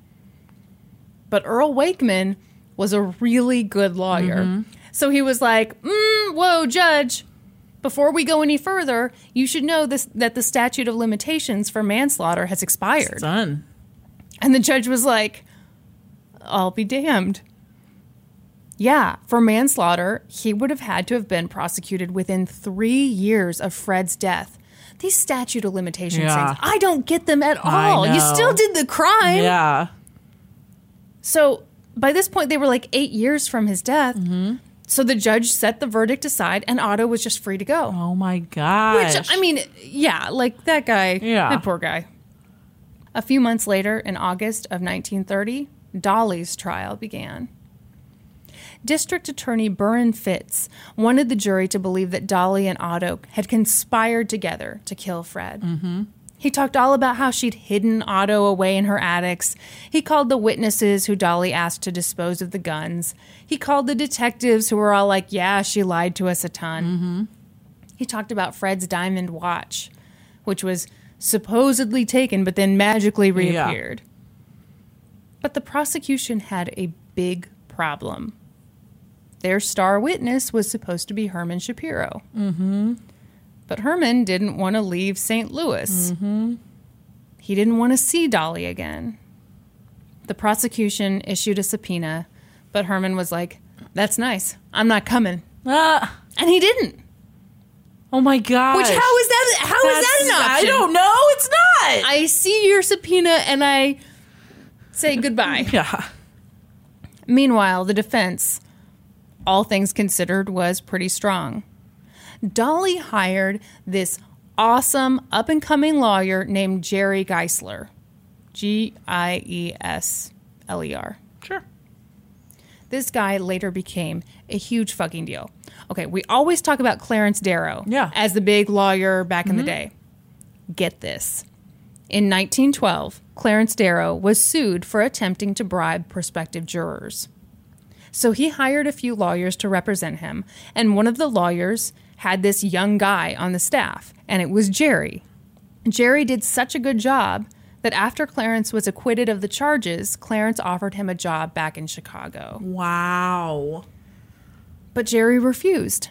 But Earl Wakeman was a really good lawyer. So he was like, mm, Whoa, judge, before we go any further, you should know this, that the statute of limitations for manslaughter has expired. Done. And the judge was like, I'll be damned. Yeah, for manslaughter, he would have had to have been prosecuted within three years of Fred's death. These statute of limitations Yeah. things, I don't get them at all. You still did the crime. Yeah. So by this point, they were like eight years from his death. Mm-hmm. So the judge set the verdict aside, and Otto was just free to go. Oh my gosh. Which, I mean, yeah, like that guy, Yeah. that poor guy. A few months later, in August of 1930, Dolly's trial began. District Attorney Buron Fitts wanted the jury to believe that Dolly and Otto had conspired together to kill Fred. Mm-hmm. He talked all about how she'd hidden Otto away in her attics. He called the witnesses who Dolly asked to dispose of the guns. He called the detectives who were all like, Yeah, she lied to us a ton. He talked about Fred's diamond watch, which was supposedly taken but then magically Yeah. reappeared. But the prosecution had a big problem. Their star witness was supposed to be Herman Shapiro. Mm-hmm. But Herman didn't want to leave St. Louis. Mm-hmm. He didn't want to see Dolly again. The prosecution issued a subpoena, but Herman was like, That's nice. I'm not coming. Ah. And he didn't. Oh my gosh. Which how is that? how How is that an option? I don't know. It's not. I see your subpoena and I say goodbye. [LAUGHS] yeah. Meanwhile, the defense all things considered, was pretty strong. Dolly hired this awesome up and coming lawyer named Jerry Giesler. G I E S L E R. Sure. This guy later became a huge fucking deal. Okay, we always talk about Clarence Darrow Yeah. as the big lawyer back in the mm-hmm. day. Get this. In 1912, Clarence Darrow was sued for attempting to bribe prospective jurors. So he hired a few lawyers to represent him, and one of the lawyers had this young guy on the staff, and it was Jerry. Jerry did such a good job that after Clarence was acquitted of the charges, Clarence offered him a job back in Chicago. Wow. But Jerry refused.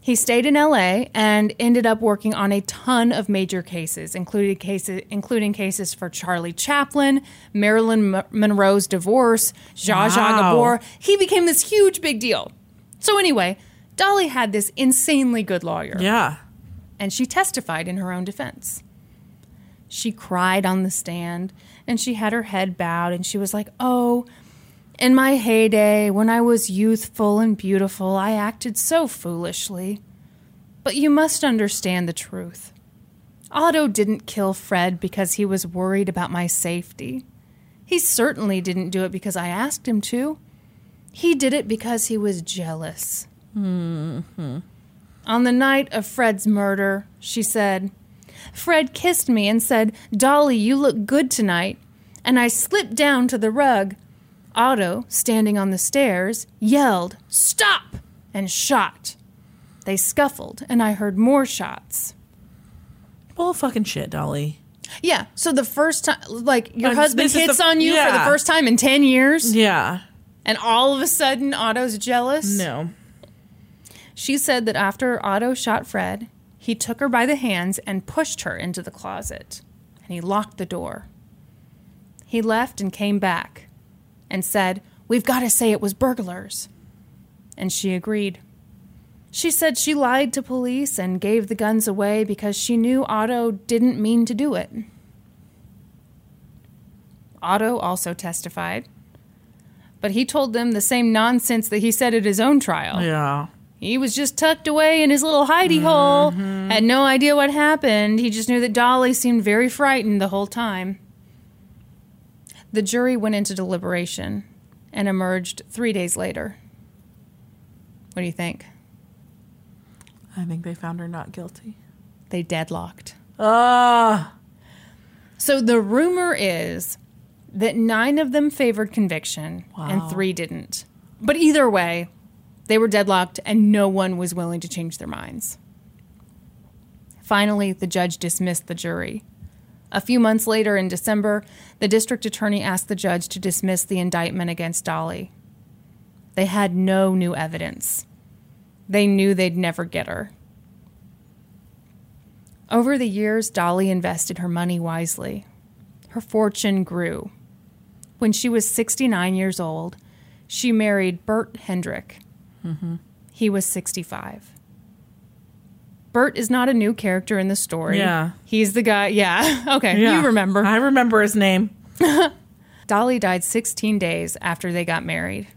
He stayed in LA and ended up working on a ton of major cases, including cases, including cases for Charlie Chaplin, Marilyn M- Monroe's divorce, Zsa Zsa Gabor. He became this huge big deal. So anyway, Dolly had this insanely good lawyer Yeah. and she testified in her own defense. She cried on the stand and she had her head bowed and she was like, Oh, in my heyday, when I was youthful and beautiful, I acted so foolishly. But you must understand the truth. Otto didn't kill Fred because he was worried about my safety. He certainly didn't do it because I asked him to. He did it because he was jealous. On the night of Fred's murder, she said, Fred kissed me and said, Dolly, you look good tonight. And I slipped down to the rug. Otto, standing on the stairs, yelled, Stop! and shot. They scuffled, and I heard more shots. Bull fucking shit, Dolly. Yeah, so the first time, like, your Um, husband hits the- on you for the first time in 10 years, Yeah. and all of a sudden Otto's jealous? No. She said that after Otto shot Fred, he took her by the hands and pushed her into the closet, and he locked the door. He left and came back and said, We've got to say it was burglars. And she agreed. She said she lied to police and gave the guns away because she knew Otto didn't mean to do it. Otto also testified, but he told them the same nonsense that he said at his own trial. Yeah. He was just tucked away in his little hidey hole, had no idea what happened. He just knew that Dolly seemed very frightened the whole time. The jury went into deliberation and emerged three days later. What do you think? I think they found her not guilty. They deadlocked. Ah. So the rumor is that nine of them favored conviction Wow. and three didn't. But either way, they were deadlocked and no one was willing to change their minds. Finally, the judge dismissed the jury. A few months later, in December, the district attorney asked the judge to dismiss the indictment against Dolly. They had no new evidence. They knew they'd never get her. Over the years, Dolly invested her money wisely. Her fortune grew. When she was 69 years old, she married Bert Hendrick. Mm-hmm. He was 65. Bert is not a new character in the story. Yeah. He's the guy. Yeah. [LAUGHS] Okay. Yeah. You remember. I remember his name. [LAUGHS] Dolly died 16 days after they got married.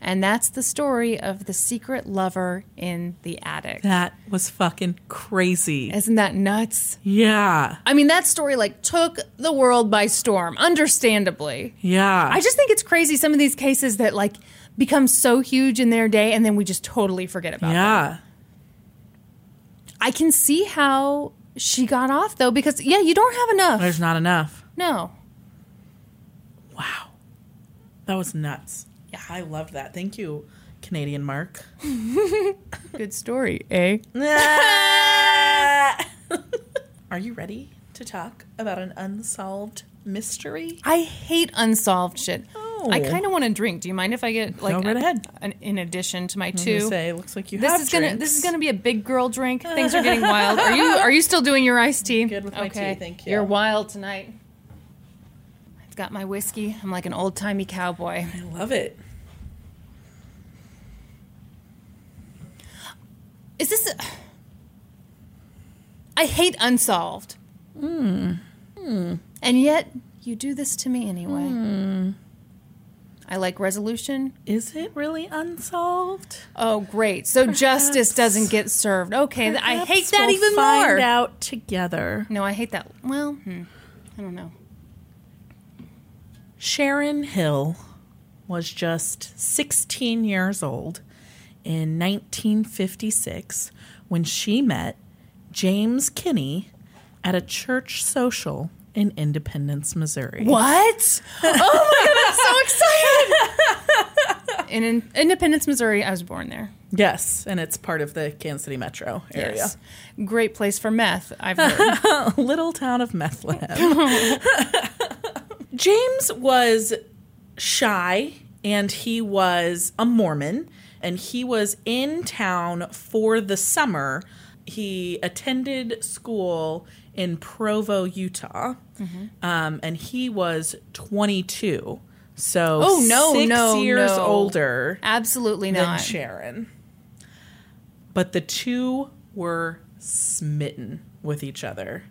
And that's the story of the secret lover in the attic. That was fucking crazy. Isn't that nuts? Yeah. I mean, that story like took the world by storm, understandably. Yeah. I just think it's crazy some of these cases that like become so huge in their day and then we just totally forget about them. yeah. I can see how she got off though because yeah, you don't have enough. There's not enough. no. Wow. That was nuts. Yeah, I love that. Thank you, Canadian Mark. [LAUGHS] Good story, eh? [LAUGHS] [LAUGHS] Are you ready to talk about an unsolved mystery? I hate unsolved shit. I kind of want to drink. Do you mind if I get like right a- ahead. an, in addition to my two? say, looks like you this have is gonna this is gonna be a big girl drink. Things are getting [LAUGHS] wild. Are you are you still doing your iced tea? Good with my tea, thank you. You're wild tonight. I've got my whiskey. I'm like an old timey cowboy. I love it. Is this? A, I hate unsolved. Hmm. And yet you do this to me anyway. I like resolution. Is it really unsolved? Oh, great. So justice doesn't get served. Okay, I hate that we'll even find more. out together. No, I hate that. Well, hmm, I don't know. Sharon Hill was just 16 years old in 1956 when she met James Kinne at a church social in Independence, Missouri. What? Oh my god, I'm so [LAUGHS] excited! in, in Independence, Missouri, I was born there. Yes, and it's part of the Kansas City metro area. Yes. Great place for meth, I've [LAUGHS] heard. Little town of Bethlehem. [LAUGHS] James was shy and he was a Mormon and he was in town for the summer. He attended school in Provo, Utah, um, and he was 22. So Oh, no, six no, years no. older Absolutely than not. Sharon. But the two were smitten with each other.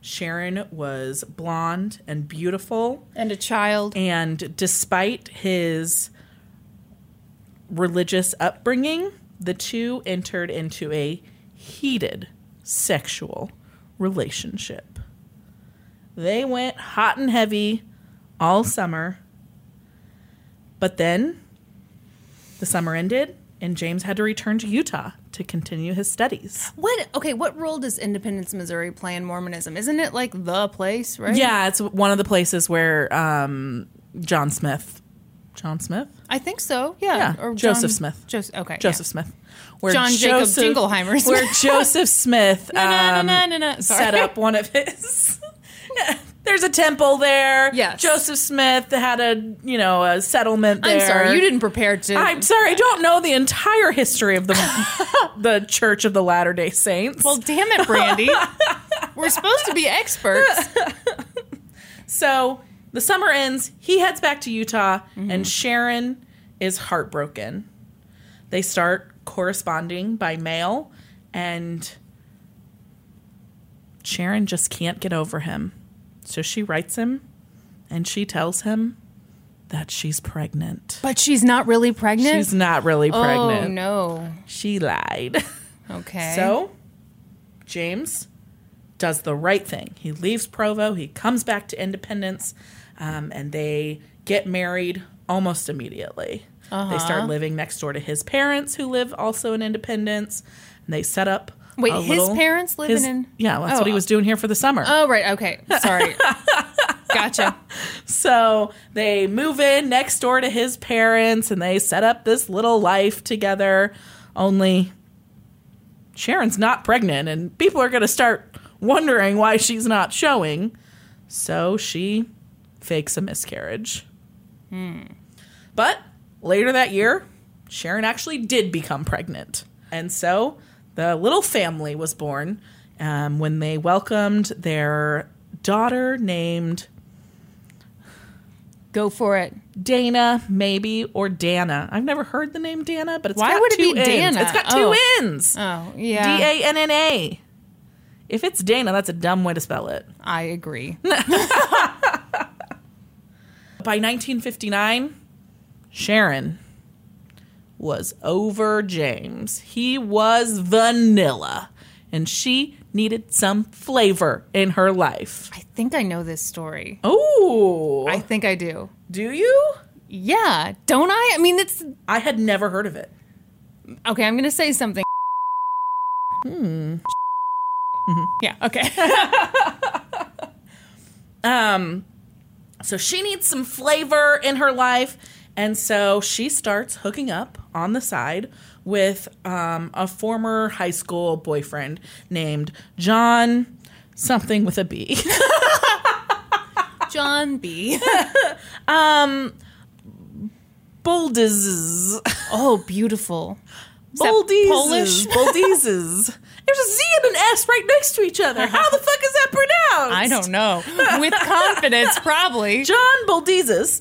Sharon was blonde and beautiful, And a child. and despite his religious upbringing, the two entered into a heated sexual relationship. They went hot and heavy all summer. But then the summer ended, and James had to return to Utah to continue his studies. What? Okay, what role does Independence, Missouri play in Mormonism? Isn't it like the place, right? Yeah, it's one of the places where um, John Smith, John Smith, I think so. Yeah. Yeah, Joseph Smith. Joseph. Okay. Joseph Smith, where John Jacob Jingleheimer's. where [LAUGHS] Joseph Smith um. Set up one of his. [LAUGHS] There's a temple there. Yes. Joseph Smith had a you know a settlement there. I'm sorry, you didn't prepare to. I'm sorry, I don't know the entire history of the [LAUGHS] the Church of the Latter Day Saints. well, damn it, Brandy. We're supposed to be experts. So the summer ends. He heads back to Utah, and mm-hmm. Sharon is heartbroken. They start corresponding by mail, and Sharon just can't get over him. So she writes him, and she tells him that she's pregnant. But she's not really pregnant. She's not really oh, pregnant. Oh no. She lied. Okay. So, James does the right thing. He leaves Provo, he comes back to Independence, um, and they get married almost immediately. Uh-huh. They start living next door to his parents, who live also in Independence. And they set up. Wait, his little- parents live his- in- Yeah, that's Oh, what he was doing here for the summer. Oh right. Okay. Sorry. [LAUGHS] gotcha. So they move in next door to his parents and they set up this little life together. Only Sharon's not pregnant, and people are going to start wondering why she's not showing. So she fakes a miscarriage. But later that year, Sharon actually did become pregnant. And so the little family was born um, when they welcomed their daughter named Go for it. Dana, maybe, or Dana. I've never heard the name Dana, but it's Why got would it two be N's. Dana? It's got two Oh. N's. Oh yeah. A N N A. If it's Dana, that's a dumb way to spell it. I agree. [LAUGHS] [LAUGHS] By 1959, Sharon was over James. He was vanilla, and she needed some flavor in her life. I think I know this story. Oh, I think I do. do you? Yeah. Don't I? I mean, it's I had never heard of it. okay. I'm gonna say something. Hmm. [LAUGHS] Yeah. Okay. [LAUGHS] Um, so she needs some flavor in her life, and so she starts hooking up on the side with um, a former high school boyfriend named John something with a B. [LAUGHS] John B. [LAUGHS] Boldiz. Oh, beautiful. That Polish? Boldizes. [LAUGHS] There's a Z and an S right next to each other. How the fuck is that pronounced? I don't know. With confidence, probably. [LAUGHS] John Boldizes,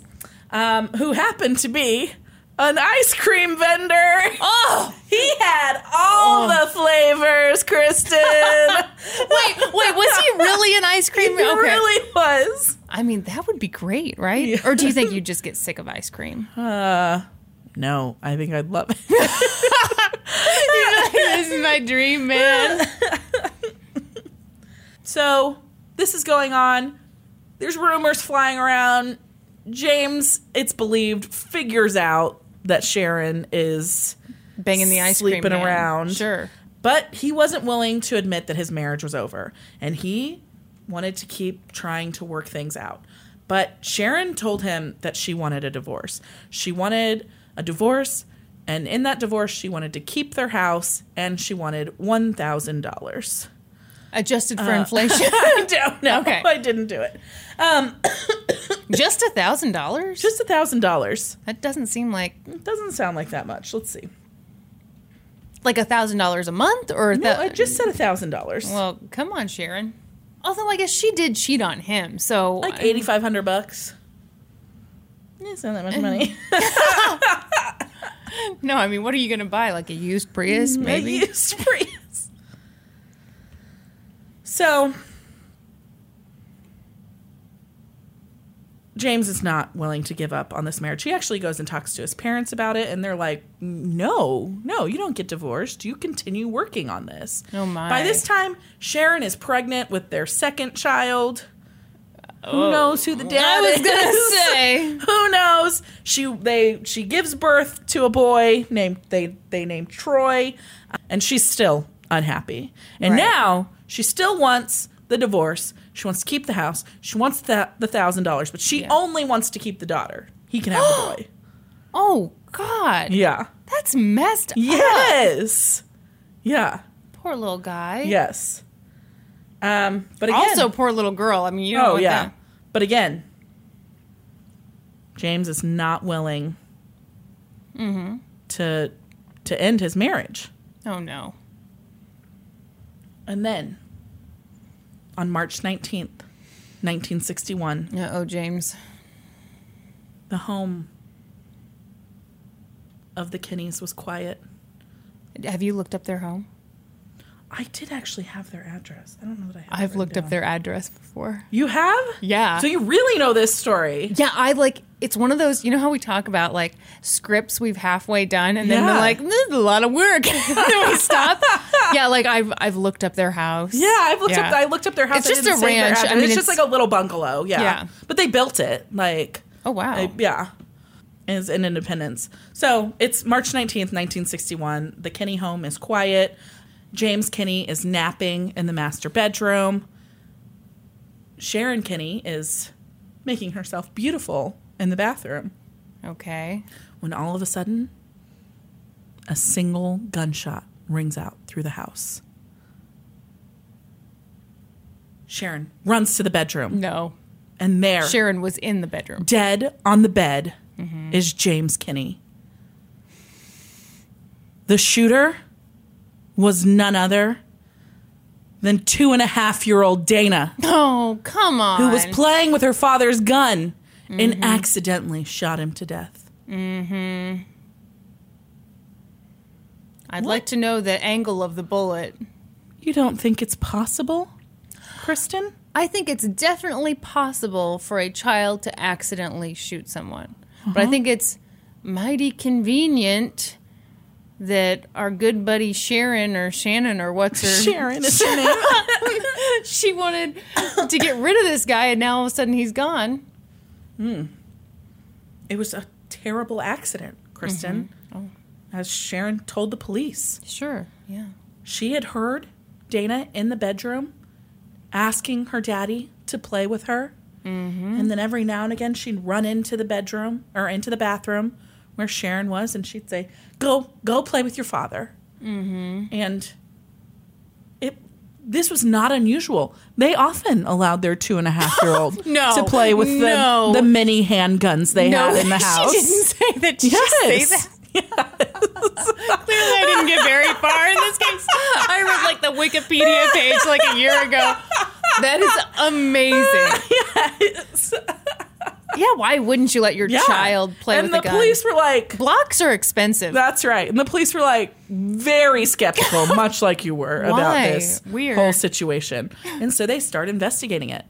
um, who happened to be an ice cream vendor. Oh, He had all the flavors, Kristen. [LAUGHS] wait, wait. Was he really an ice he cream? Okay. He really was. I mean, that would be great, right? Or do you think you'd just get sick of ice cream? Uh, No, I think I'd love it. [LAUGHS] [LAUGHS] this is my dream, man. So this is going on. There's rumors flying around. James, it's believed, figures out that Sharon is, Banging the ice cream Sleeping man. around. Sure. but he wasn't willing to admit that his marriage was over. And he wanted to keep trying to work things out. But Sharon told him that she wanted a divorce. She wanted a divorce. And in that divorce, she wanted to keep their house and she wanted $1,000. Adjusted for uh, [LAUGHS] inflation. I don't know. Okay. I didn't do it. Um, [COUGHS] just a thousand dollars? Just a thousand dollars. That doesn't seem like It Doesn't sound like that much. Let's see. like a thousand dollars a month or No, that I just said a thousand dollars. Well, come on, Sharon. Although I guess she did cheat on him, so Like eighty five hundred bucks. It's not that much money. [LAUGHS] [LAUGHS] [LAUGHS] no, I mean, what are you going to buy? Like a used Prius, mm, maybe? A used [LAUGHS] Prius. So James is not willing to give up on this marriage. He actually goes and talks to his parents about it, and they're like, "No, no, you don't get divorced. You continue working on this." Oh, my. By this time, Sharon is pregnant with their second child. Who Oh. knows who the dad is? I was is? gonna [LAUGHS] say. who knows? She they she gives birth to a boy named they they named Troy, and she's still unhappy. And Right. now she still wants the divorce. She wants to keep the house. She wants the the thousand dollars, but she Yeah. only wants to keep the daughter. He can have the boy. [GASPS] Oh God, Yeah. that's messed up. Yes. Yeah. Poor little guy. Yes. Um. But again, Also, poor little girl. I mean, you don't oh yeah. that. But again, James is not willing Mm-hmm. to to end his marriage. Oh no. And then on March 19th, 1961, Uh oh, James. the home of the Kinnes was quiet. Have you looked up their home? I did actually have their address. I don't know that I have I've looked up their address before. You have? Yeah. So you really know this story. Yeah, I like it's one of those, you know how we talk about like scripts we've halfway done and then Yeah. they're like, this is a lot of work. [LAUGHS] then we [LAUGHS] stop. Yeah, like I've I've looked up their house. Yeah, I've looked Yeah. up. I looked up their house. It's just a ranch. I mean, it's, just like a little bungalow. Yeah. Yeah. But they built it like Oh wow. Yeah. Is in Independence. So it's March 19th, 1961. The Kinne home is quiet. James Kinne is napping in the master bedroom. Sharon Kinne is making herself beautiful in the bathroom okay. when all of a sudden a single gunshot rings out through the house. Sharon runs to the bedroom, No. and there, Sharon was in the bedroom. dead on the bed Mm-hmm. is James Kinne. The shooter was none other than two and a half year old Dana, Oh, come on. who was playing with her father's gun Mm-hmm. and accidentally shot him to death. Mhm. I'd like to know the angle of the bullet. You don't think it's possible, Kristen? I think it's definitely possible for a child to accidentally shoot someone. But I think it's mighty convenient that our good buddy Sharon or Shannon or what's her Sharon is her name. [LAUGHS] she wanted to get rid of this guy and now all of a sudden he's gone. It was a terrible accident, Kristen. Mm-hmm. Oh. As Sharon told the police. Sure. Yeah. She had heard Dana in the bedroom asking her daddy to play with her. Mm-hmm. And then every now and again, she'd run into the bedroom or into the bathroom where Sharon was, and she'd say, "Go, go play with your father." Mm-hmm. And it, this was not unusual. They often allowed their two and a half year old [LAUGHS] No, to play with the, no. the mini handguns they had in the [LAUGHS] house. she didn't say that. Did she say [LAUGHS] Yes. Clearly, I didn't get very far in this case. I read like the Wikipedia page like a year ago. That is amazing. Yeah, why wouldn't you let your Yeah. child play and with the a gun? police were like, Blocks are expensive. That's right. And the police were like very skeptical, [LAUGHS] much like you were about Why? this Weird. whole situation. And so they start investigating it.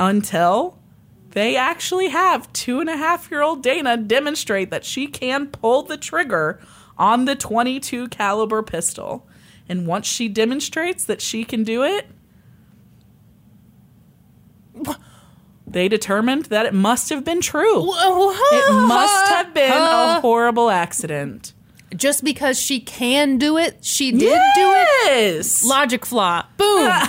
until they actually have two and a half year old Dana demonstrate that she can pull the trigger on the 22 caliber pistol. And once she demonstrates that she can do it, they determined that it must have been true. It must have been a [LAUGHS] horrible accident. Just because she can do it, she did do it. Logic flaw. Boom. [LAUGHS]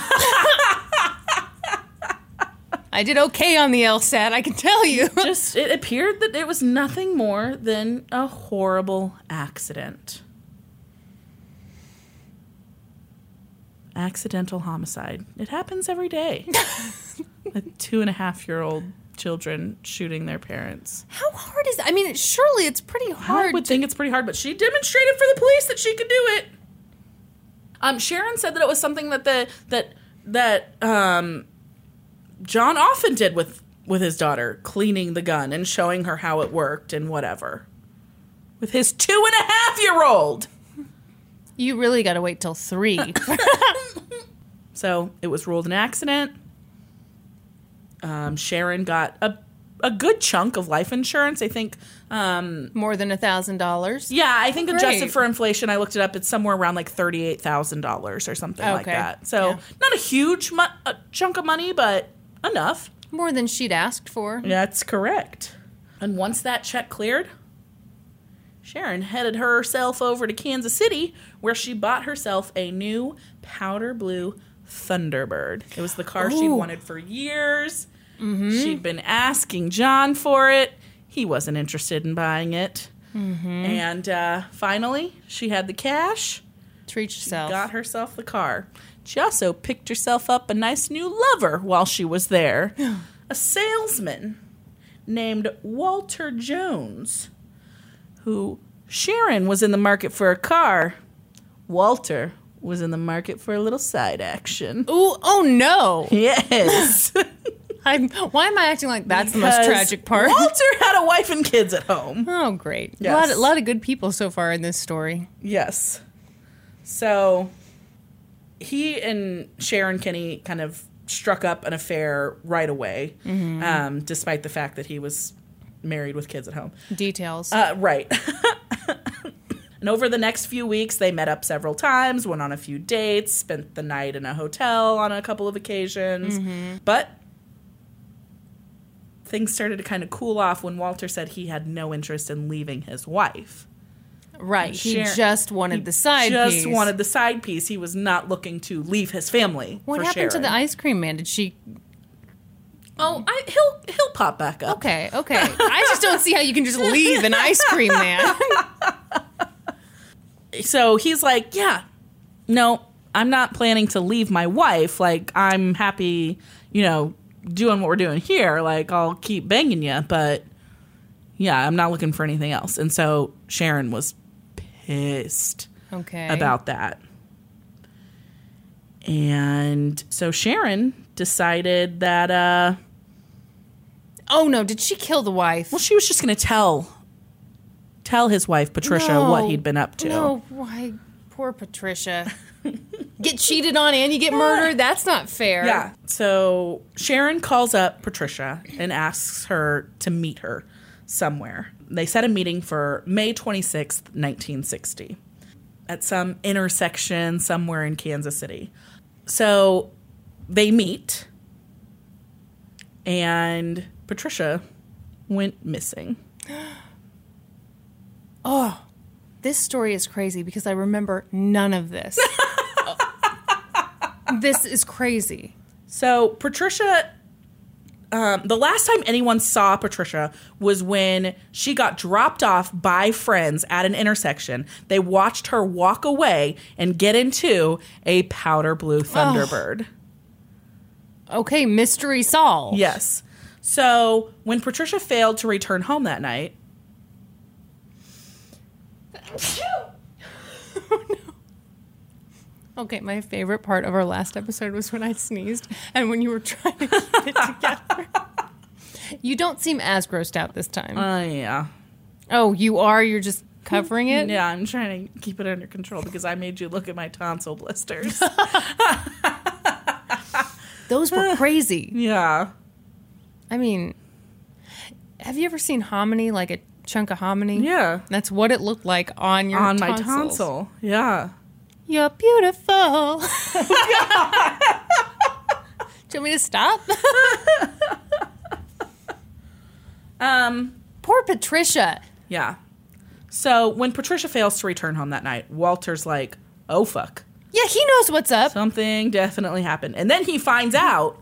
I did okay on the LSAT, I can tell you. Just it appeared that it was nothing more than a horrible accident. Accidental homicide. It happens every day. [LAUGHS] With two and a half year old children shooting their parents. How hard is that? I mean, surely it's pretty hard. I would think it's pretty hard, but she demonstrated for the police that she could do it. Um, Sharon said that it was something that the that that um, John often did with with his daughter, cleaning the gun and showing her how it worked and whatever. With his two and a half year old. You really got to wait till three. [LAUGHS] So it was ruled an accident. Um, Sharon got a a good chunk of life insurance. I think um, More than a thousand dollars. Yeah, I think adjusted for inflation, I looked it up. It's somewhere around like thirty-eight thousand dollars or something like that. So Yeah. not a huge mu- a chunk of money, but enough. More than she'd asked for. That's correct. And once that check cleared, Sharon headed herself over to Kansas City, where she bought herself a new powder blue Thunderbird. It was the car she'd wanted for years. She'd been asking John for it. He wasn't interested in buying it. And uh, finally, she had the cash, Treat yourself. got herself the car. She also picked herself up a nice new lover while she was there [GASPS] a salesman named Walter Jones, who Sharon was in the market for a car. Walter was in the market for a little side action. Ooh, oh no. [LAUGHS] Yes. [LAUGHS] I'm, why am I acting like that's the most tragic part? Walter had a wife and kids at home. Oh, great. Yes. A, lot, a lot of good people so far in this story. Yes. So he and Sharon Kinne kind of struck up an affair right away, um, despite the fact that he was married with kids at home. Details. Uh, right. [LAUGHS] and over the next few weeks, they met up several times, went on a few dates, spent the night in a hotel on a couple of occasions. But things started to kind of cool off when Walter said he had no interest in leaving his wife. right. He Sharon- just wanted the side just piece. wanted the side piece. He was not looking to leave his family. what happened to the ice cream man? Did she? Oh, I, he'll he'll pop back up. Okay, okay. I just don't see how you can just leave an ice cream man. [LAUGHS] So he's like, yeah, no, I'm not planning to leave my wife. Like, I'm happy, you know, doing what we're doing here. Like, I'll keep banging you, but yeah, I'm not looking for anything else. And so Sharon was pissed Okay. about that. And so Sharon decided that, uh, Oh no! Did she kill the wife? well, she was just going to tell tell his wife Patricia No. what he'd been up to. No, why? Poor Patricia. [LAUGHS] get cheated on and you get murdered. That's not fair. Yeah. So Sharon calls up Patricia and asks her to meet her somewhere. They set a meeting for May 26th, 1960, at some intersection somewhere in Kansas City. So they meet, and Patricia went missing. [GASPS] Oh, this story is crazy because I remember none of this. [LAUGHS] this is crazy. So Patricia, um, the last time anyone saw Patricia was when she got dropped off by friends at an intersection. They watched her walk away and get into a powder blue Thunderbird. Okay, mystery solved. Yes. So when Patricia failed to return home that night, [LAUGHS] Okay, my favorite part of our last episode was when I sneezed and when you were trying to keep it together. You don't seem as grossed out this time. uh, yeah, oh, you are? You're just covering it? yeah, I'm trying to keep it under control because I made you look at my tonsil blisters. [LAUGHS] Those were crazy. [LAUGHS] yeah. I mean, have you ever seen hominy, like a chunk of hominy? Yeah. That's what it looked like on your On my tonsil. Yeah. You're beautiful. Do you want me to stop? Um, Poor Patricia. yeah. So when Patricia fails to return home that night, Walter's like, oh fuck. Yeah, he knows what's up. Something definitely happened. And then he finds out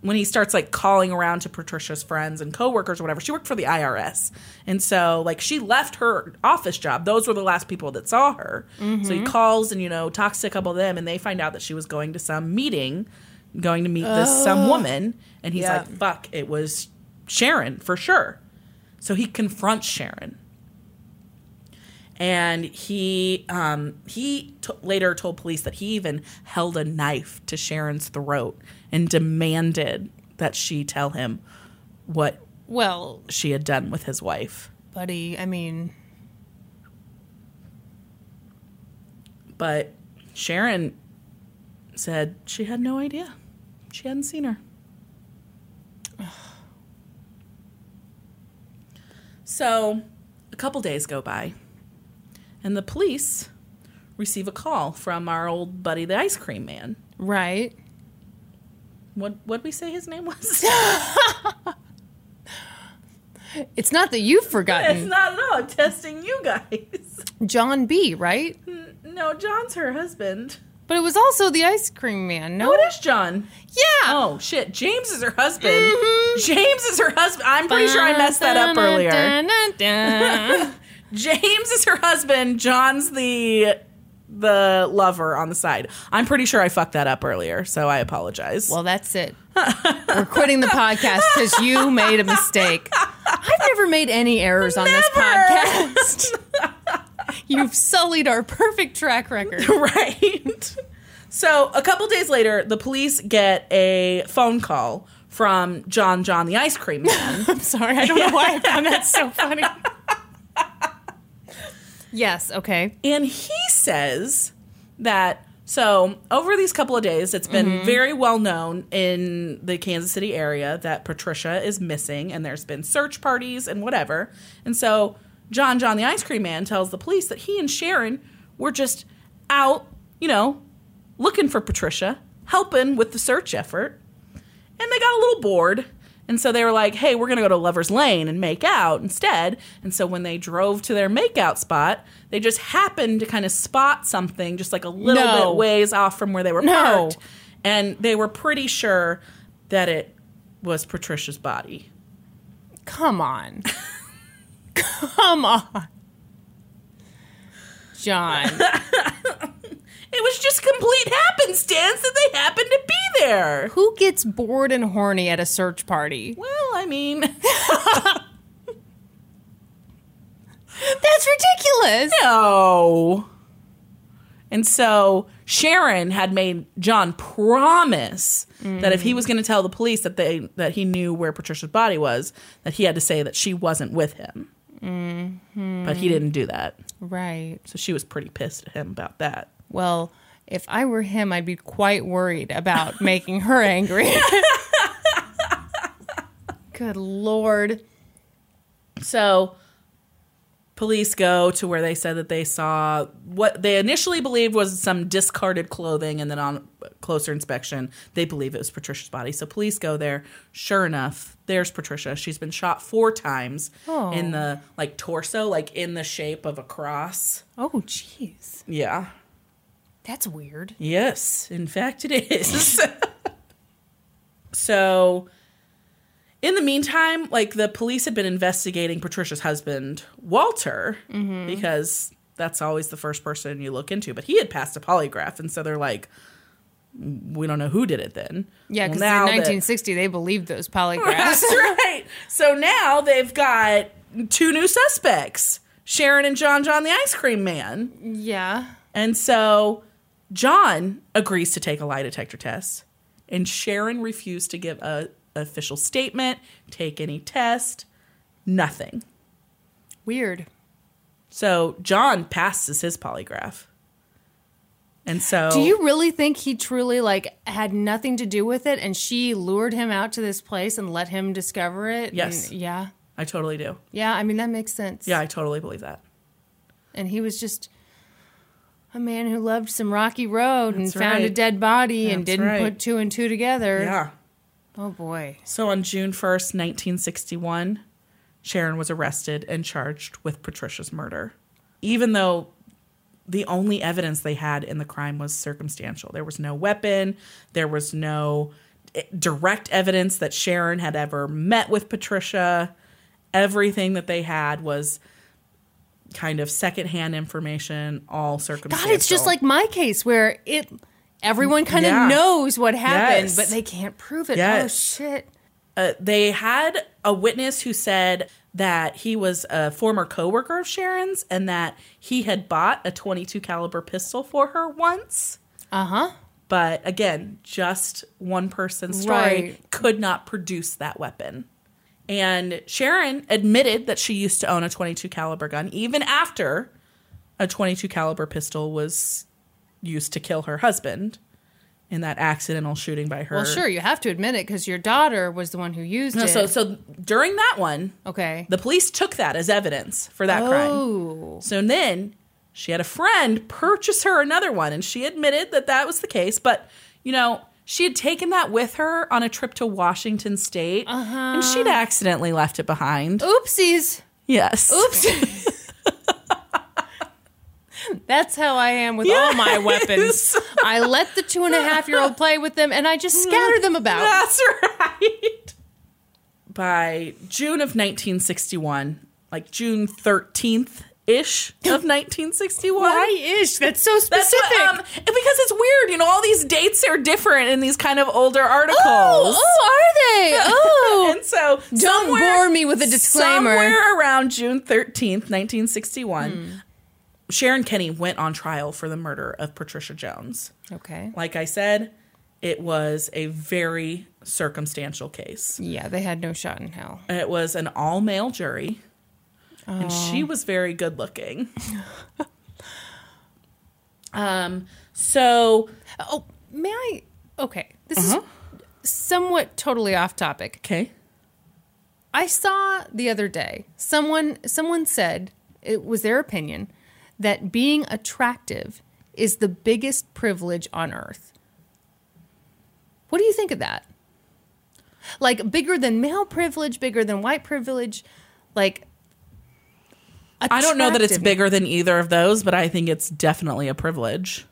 when he starts like calling around to Patricia's friends and coworkers or whatever. She worked for the IRS. And so like she left her office job. Those were the last people that saw her. So he calls and you know talks to a couple of them and they find out that she was going to some meeting, going to meet this some woman and he's Yeah. like, "Fuck, it was Sharon for sure." So he confronts Sharon and he um, he t- later told police that he even held a knife to Sharon's throat and demanded that she tell him what Well, she had done with his wife. buddy, I mean, But Sharon said she had no idea. She hadn't seen her. So, a couple days go by, and the police receive a call from our old buddy, the ice cream man. right? What what we say his name was? [LAUGHS] It's not that you've forgotten. it's not at all. I'm testing you guys. John B, right? No, John's her husband. But it was also the ice cream man. No, No, it is John. yeah. Oh shit, James is her husband. Mm-hmm. James is her husband. I'm pretty sure I messed that up earlier. [LAUGHS] James is her husband. John's the the lover on the side. I'm pretty sure I fucked that up earlier, so I apologize. well, that's it. [LAUGHS] We're quitting the podcast because you made a mistake. I've never made any errors on this podcast. [LAUGHS] You've sullied our perfect track record. [LAUGHS] right. So a couple days later, the police get a phone call from John John the ice cream man. I'm sorry. I don't know why I found that so funny. Yes. Okay. And he says that so over these couple of days, it's been mm-hmm. very well known in the Kansas City area that Patricia is missing, and there's been search parties and whatever. And so John John the ice cream man tells the police that he and Sharon were just out, you know, looking for Patricia, helping with the search effort. And they got a little bored. And so they were like, hey, we're going to go to Lover's Lane and make out instead. And so when they drove to their makeout spot, they just happened to kind of spot something just like a little No. bit ways off from where they were No. parked. And they were pretty sure that it was Patricia's body. Come on. [LAUGHS] Come on. John. [LAUGHS] It was just complete happenstance that they happened to be there. Who gets bored and horny at a search party? Well, I mean, [LAUGHS] That's ridiculous. no. And so Sharon had made John promise that if he was going to tell the police that they that he knew where Patricia's body was, that he had to say that she wasn't with him. Mm-hmm. But he didn't do that. Right. So she was pretty pissed at him about that. Well, if I were him, I'd be quite worried about [LAUGHS] making her angry. Good lord. So police go to where they said that they saw what they initially believed was some discarded clothing and then on closer inspection they believe it was Patricia's body. So police go there. Sure enough, there's Patricia. She's been shot 4 times Oh. in the like torso like in the shape of a cross. Oh, jeez. Yeah. That's weird. Yes, in fact, it is. [LAUGHS] [LAUGHS] so, in the meantime, like the police had been investigating Patricia's husband, Walter, mm-hmm. because that's always the first person you look into. But he had passed a polygraph, and so they're like, we don't know who did it then. Yeah, because now in that- 1960 they believed those polygraphs. [LAUGHS] That's right. So now they've got two new suspects Sharon and John John, the ice cream man. yeah. And so John agrees to take a lie detector test, and Sharon refused to give a official statement, take any test, nothing. Weird. So John passes his polygraph. And so Do you really think he truly like had nothing to do with it and she lured him out to this place and let him discover it? Yes. And- yeah. I totally do. Yeah, I mean that makes sense. Yeah, I totally believe that. And he was just a man who loved some rocky road and That's found a dead body and didn't right. put two and two together. Yeah. Oh boy. So on June 1st, 1961, Sharon was arrested and charged with Patricia's murder. Even though the only evidence they had in the crime was circumstantial. There was no weapon, there was no eh, direct evidence that Sharon had ever met with Patricia. Everything that they had was kind of secondhand information, all circumstantial. God, it's just like my case where it everyone kind of Yeah. knows what happened, Yes. but they can't prove it. Yes. Oh shit. uh, they had a witness who said that he was a former coworker of Sharon's and that he had bought a 22 caliber pistol for her once. Uh-huh. But again, just one person's story Right. could not produce that weapon. And Sharon admitted that she used to own a 22 caliber gun even after a 22 caliber pistol was used to kill her husband in that accidental shooting by her. Well, sure, you have to admit it because your daughter was the one who used No, it. so so during that one, okay. the police took that as evidence for that crime. oh. So then she had a friend purchase her another one, and she admitted that that was the case. But you know, she had taken that with her on a trip to Washington State, and uh-huh. she'd accidentally left it behind. Oopsies. Yes. Oops. [LAUGHS] That's how I am with all my weapons. I let the two and a half year old play with them and I just scatter them about. That's right. By June of 1961, like June 13th ish of [LAUGHS] 1961. Why ish? That's so specific. That's what, um, because it's weird, you know. All these dates are different in these kind of older articles. oh, oh, are they? [LAUGHS] Oh. and so Don't bore me with a disclaimer. Somewhere around June thirteenth, nineteen sixty-one, Sharon Kinne went on trial for the murder of Patricia Jones. okay. Like I said, it was a very circumstantial case. Yeah, they had no shot in hell. It was an all-male jury, and she was very good-looking. [LAUGHS] um. So Oh, may I? Okay. This is somewhat totally off topic. okay. I saw the other day someone someone said it was their opinion that being attractive is the biggest privilege on earth. What do you think of that? Like bigger than male privilege, bigger than white privilege, like I don't know that it's bigger than either of those, but I think it's definitely a privilege.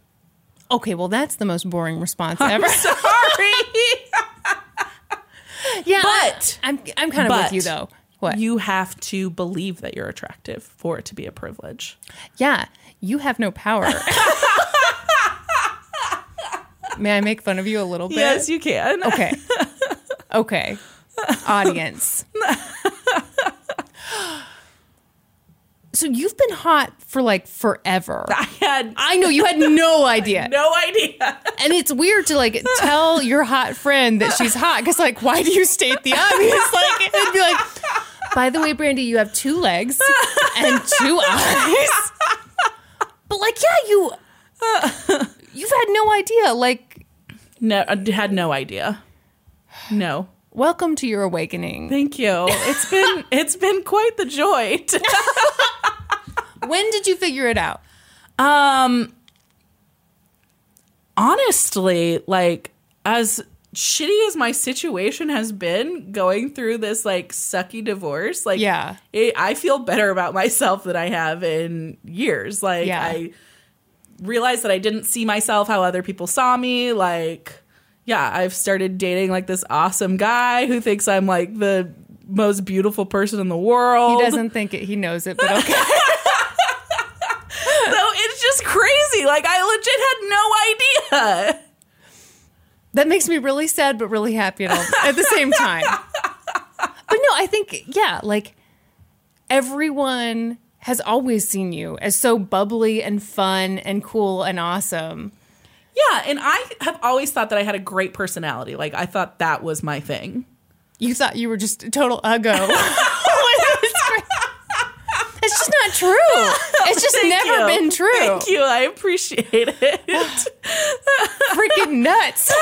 Okay, well that's the most boring response ever. [LAUGHS] Sorry. yeah, But- I, am I'm kind of with you though. What? You have to believe that you're attractive for it to be a privilege. Yeah, you have no power. [LAUGHS] May I make fun of you a little bit? Yes, you can. Okay. [LAUGHS] Okay. Audience. So you've been hot for like forever. [LAUGHS] I had I know you had no [LAUGHS] idea. no idea. And it's weird to like tell your hot friend that she's hot because like why do you state the obvious? [LAUGHS] Like it'd be like, by the way, Brandy, you have two legs and two eyes. But like, yeah, you you've had no idea. Like, No, I had no idea. No. welcome to your awakening. Thank you. It's been it's been quite the joy. When did you figure it out? um honestly, like as shitty as my situation has been going through this like sucky divorce, like Yeah. it, I feel better about myself than I have in years. Like Yeah. I realized that I didn't see myself how other people saw me. Like, yeah, I've started dating like this awesome guy who thinks I'm like the most beautiful person in the world. He doesn't think it. He knows it, but [LAUGHS] okay. So it's just crazy. Like I legit had no idea. that makes me really sad, but really happy at, all, at the same time. But no, I think yeah, like everyone has always seen you as so bubbly and fun and cool and awesome. Yeah, and I have always thought that I had a great personality. Like I thought that was my thing. You thought you were just a total uggo. [LAUGHS] [LAUGHS] it's just not true. It's just never you. been true. Thank you. I appreciate it. Freaking nuts. [LAUGHS]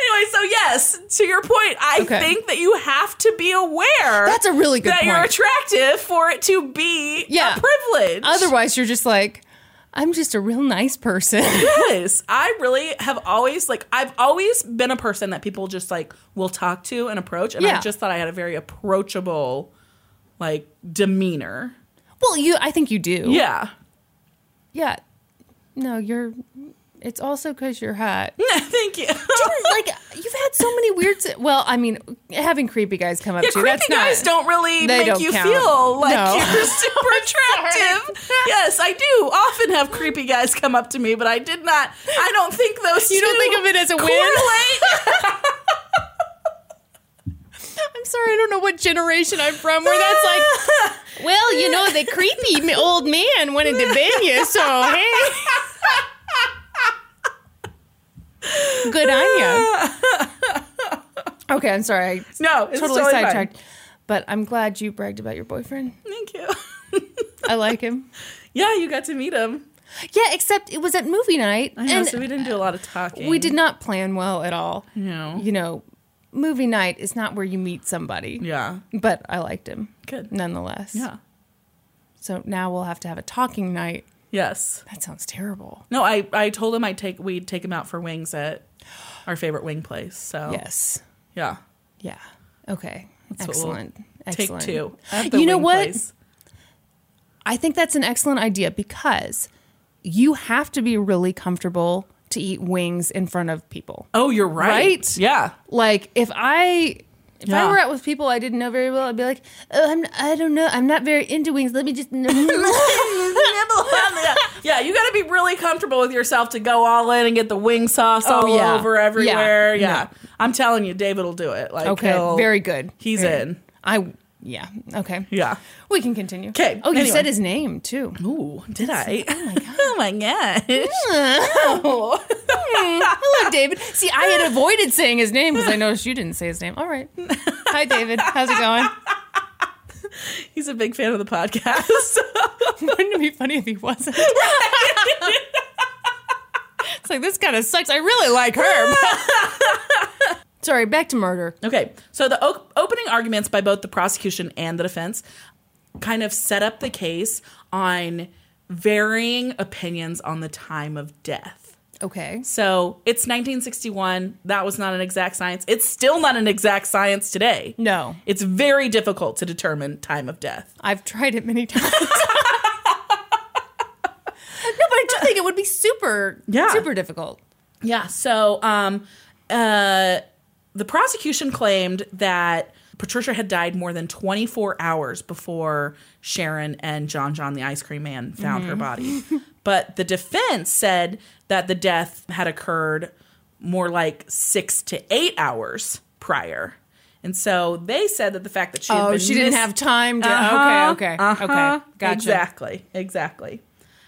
anyway, so yes, to your point, I Okay. think that you have to be aware That's a really good that you're attractive for it to be Yeah. a privilege. Otherwise, you're just like, I'm just a real nice person. [LAUGHS] yes, I really have always like I've always been a person that people just like will talk to and approach, and Yeah. I just thought I had a very approachable like demeanor. well, you, I think you do. Yeah. Yeah. No, you're. It's also because you're hot. [LAUGHS] Thank you. [LAUGHS] like you've had so many weird. si- Well, I mean, having creepy guys come up Yeah, to you. creepy That's not. guys don't really make don't you count. feel like No. you're [LAUGHS] super attractive. yes, I do often have creepy guys come up to me, but I did not. I don't think those. You don't think of it as a win? I'm sorry, I don't know what generation I'm from where that's like. [LAUGHS] Well, you know, the creepy old man wanted to bang you, so hey. Good on you. Okay, I'm sorry. I no, it's totally, totally, fine. sidetracked. But I'm glad you bragged about your boyfriend. Thank you. I like him. [LAUGHS] yeah, you got to meet him. Yeah, except it was at movie night. I know, and so we didn't do a lot of talking. we did not plan well at all. No. You know, movie night is not where you meet somebody. Yeah. But I liked him Good. nonetheless. Yeah. So now we'll have to have a talking night. Yes. That sounds terrible. No, I I told him I'd take we'd take him out for wings at our favorite wing place. So Yes. yeah. Yeah. Okay. what we'll Excellent. Take Excellent. two. You know what? place. I think that's an excellent idea because you have to be really comfortable to eat wings in front of people. Oh, you're right. Right? Yeah. Like if I if Yeah. I were out with people I didn't know very well, I'd be like, oh, I'm, I don't know, I'm not very into wings. Let me just. [LAUGHS] [LAUGHS] yeah, yeah, you got to be really comfortable with yourself to go all in and get the wing sauce Oh, all yeah. over everywhere. Yeah. Yeah, I'm telling you, David will do it. Like, okay, very good. He's Very- in. I yeah. Okay. Yeah. We can continue. Okay. Oh, you anyway. said his name too. Ooh, did I? Oh my [LAUGHS] god! oh my gosh! [LAUGHS] Oh. Hmm. Hello, David. See, I had avoided saying his name because I noticed you didn't say his name. All right. Hi, David. How's it going? [LAUGHS] He's a big fan of the podcast. Wouldn't it be funny if he wasn't? it's like this kind of sucks. I really like her. Sorry, back to murder. Okay, so the opening arguments by both the prosecution and the defense kind of set up the case on varying opinions on the time of death. Okay. So it's 1961. That was not an exact science. It's still not an exact science today. No, It's very difficult to determine time of death. I've tried it many [LAUGHS] times. no, but I do think it would be super, Yeah. super difficult. Yeah. So, um, uh, the prosecution claimed that Patricia had died more than 24 hours before Sharon and John John, the ice cream man, found her body. but the defense said that the death had occurred more like six to eight hours prior. And so they said that the fact that she had Oh, been she didn't have time to. uh-huh, okay, okay, uh-huh. okay. Gotcha. Exactly, exactly.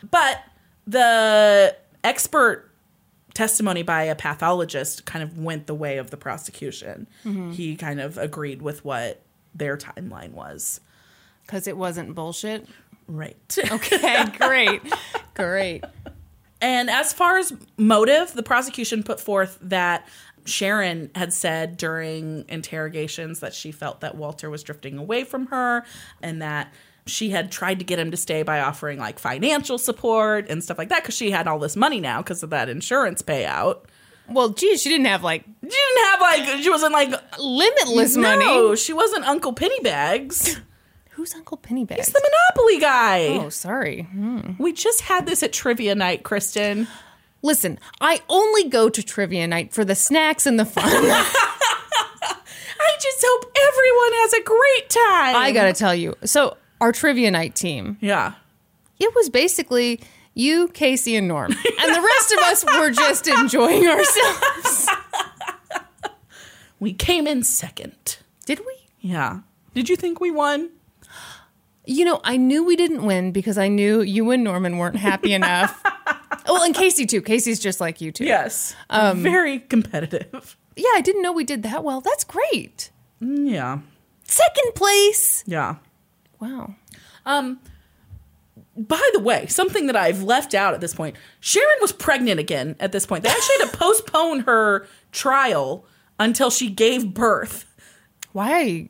But the expert testimony by a pathologist kind of went the way of the prosecution. Mm-hmm. He kind of agreed with what their timeline was. Because it wasn't bullshit. Right. [LAUGHS] Okay, great. great. And as far as motive, the prosecution put forth that Sharon had said during interrogations that she felt that Walter was drifting away from her and that she had tried to get him to stay by offering like financial support and stuff like that because she had all this money now because of that insurance payout. Well, geez, she didn't have like She didn't have like, she wasn't like, limitless no, money. she wasn't Uncle Pennybags. [LAUGHS] Who's Uncle Pennybags? He's the Monopoly guy. oh, sorry. Hmm. We just had this at trivia night, Kristen. Listen, I only go to trivia night for the snacks and the fun. [LAUGHS] [LAUGHS] I just hope everyone has a great time. I gotta tell you. So, our trivia night team, Yeah. it was basically you, Casey, and Norm. And the rest of us were just enjoying ourselves. We came in second. Did we? Yeah. Did you think we won? You know, I knew we didn't win because I knew you and Norman weren't happy [LAUGHS] enough. well, and Casey too. Casey's just like you too. Yes. Um, Very competitive. Yeah, I didn't know we did that well. That's great. Yeah. Second place. Yeah. Wow. Um, by the way, something that I've left out at this point Sharon was pregnant again at this point. They actually had to [LAUGHS] postpone her trial until she gave birth. Why?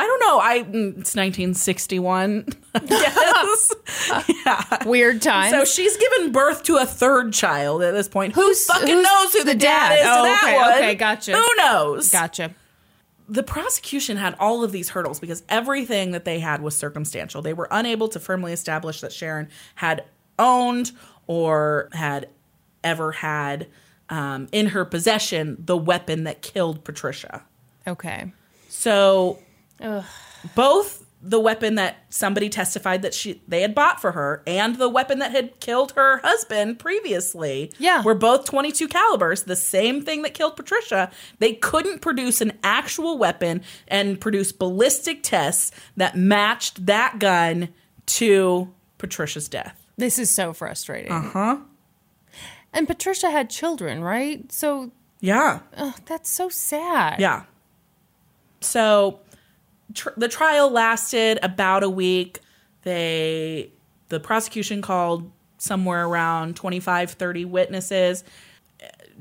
I don't know. I mm, it's 1961. yes. [LAUGHS] yeah. Weird time. So she's given birth to a third child at this point. Who's- who fucking who's knows who the, the dad, dad? is? Oh, okay, one? okay, gotcha. Who knows? gotcha. The prosecution had all of these hurdles because everything that they had was circumstantial. They were unable to firmly establish that Sharon had owned or had ever had um, in her possession the weapon that killed Patricia. Okay. So Ugh. both the weapon that somebody testified that she they had bought for her and the weapon that had killed her husband previously Yeah. were both 22 calibers the same thing that killed patricia they couldn't produce an actual weapon and produce ballistic tests that matched that gun to patricia's death This is so frustrating. Uh huh And Patricia had children, right? So yeah ugh, that's so sad. Yeah. So tr- the trial lasted about a week. They the prosecution called somewhere around 25 30 witnesses.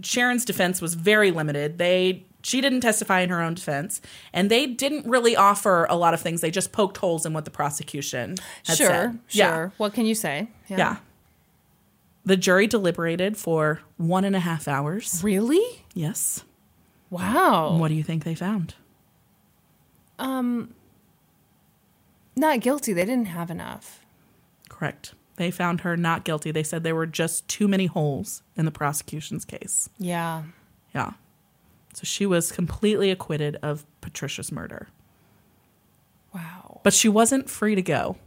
Sharon's defense was very limited. They she didn't testify in her own defense and they didn't really offer a lot of things. They just poked holes in what the prosecution had Sure. said. Sure. Yeah. What can you say? Yeah. The jury deliberated for one and a half hours. Really? Yes. Wow. What do you think they found? Um not guilty. They didn't have enough. Correct. They found her not guilty. They said there were just too many holes in the prosecution's case. Yeah. Yeah. So she was completely acquitted of Patricia's murder. Wow. But she wasn't free to go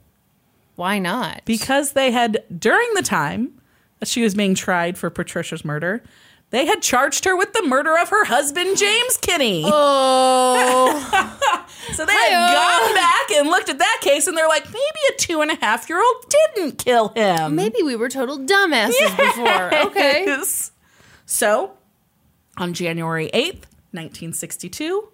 Why not? because they had, during the time that she was being tried for Patricia's murder, they had charged her with the murder of her husband, James Kinne. [LAUGHS] oh. [LAUGHS] So they had gone back and looked at that case and they're like, maybe a two and a half year old didn't kill him. Maybe we were total dumbasses before. [LAUGHS] Okay. So, on January 8th, 1962,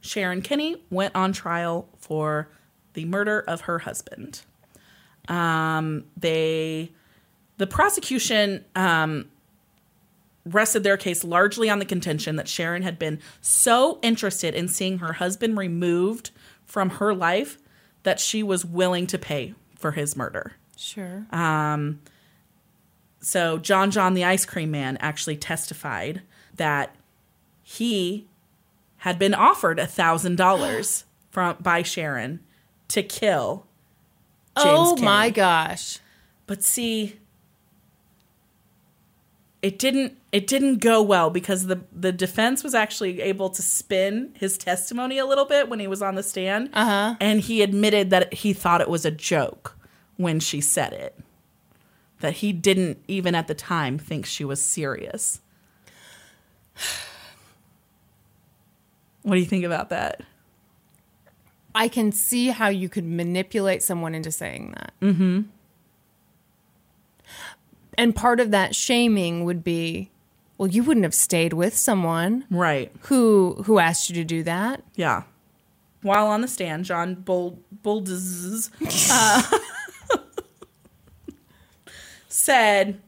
Sharon Kinne went on trial for the murder of her husband. Um, they, the prosecution um, rested their case largely on the contention that Sharon had been so interested in seeing her husband removed from her life that she was willing to pay for his murder. Sure. Um, so John John the ice cream man actually testified that he had been offered a thousand dollars [GASPS] from by Sharon to kill James oh my gosh. But see, it didn't it didn't go well because the the defense was actually able to spin his testimony a little bit when he was on the stand, Uh-huh. and he admitted that he thought it was a joke when she said it. That he didn't even at the time think she was serious. [SIGHS] What do you think about that? I can see how you could manipulate someone into saying that. Mm-hmm. And part of that shaming would be, well, you wouldn't have stayed with someone Right. who who asked you to do that. Yeah. While on the stand, John Bull uh, [LAUGHS] said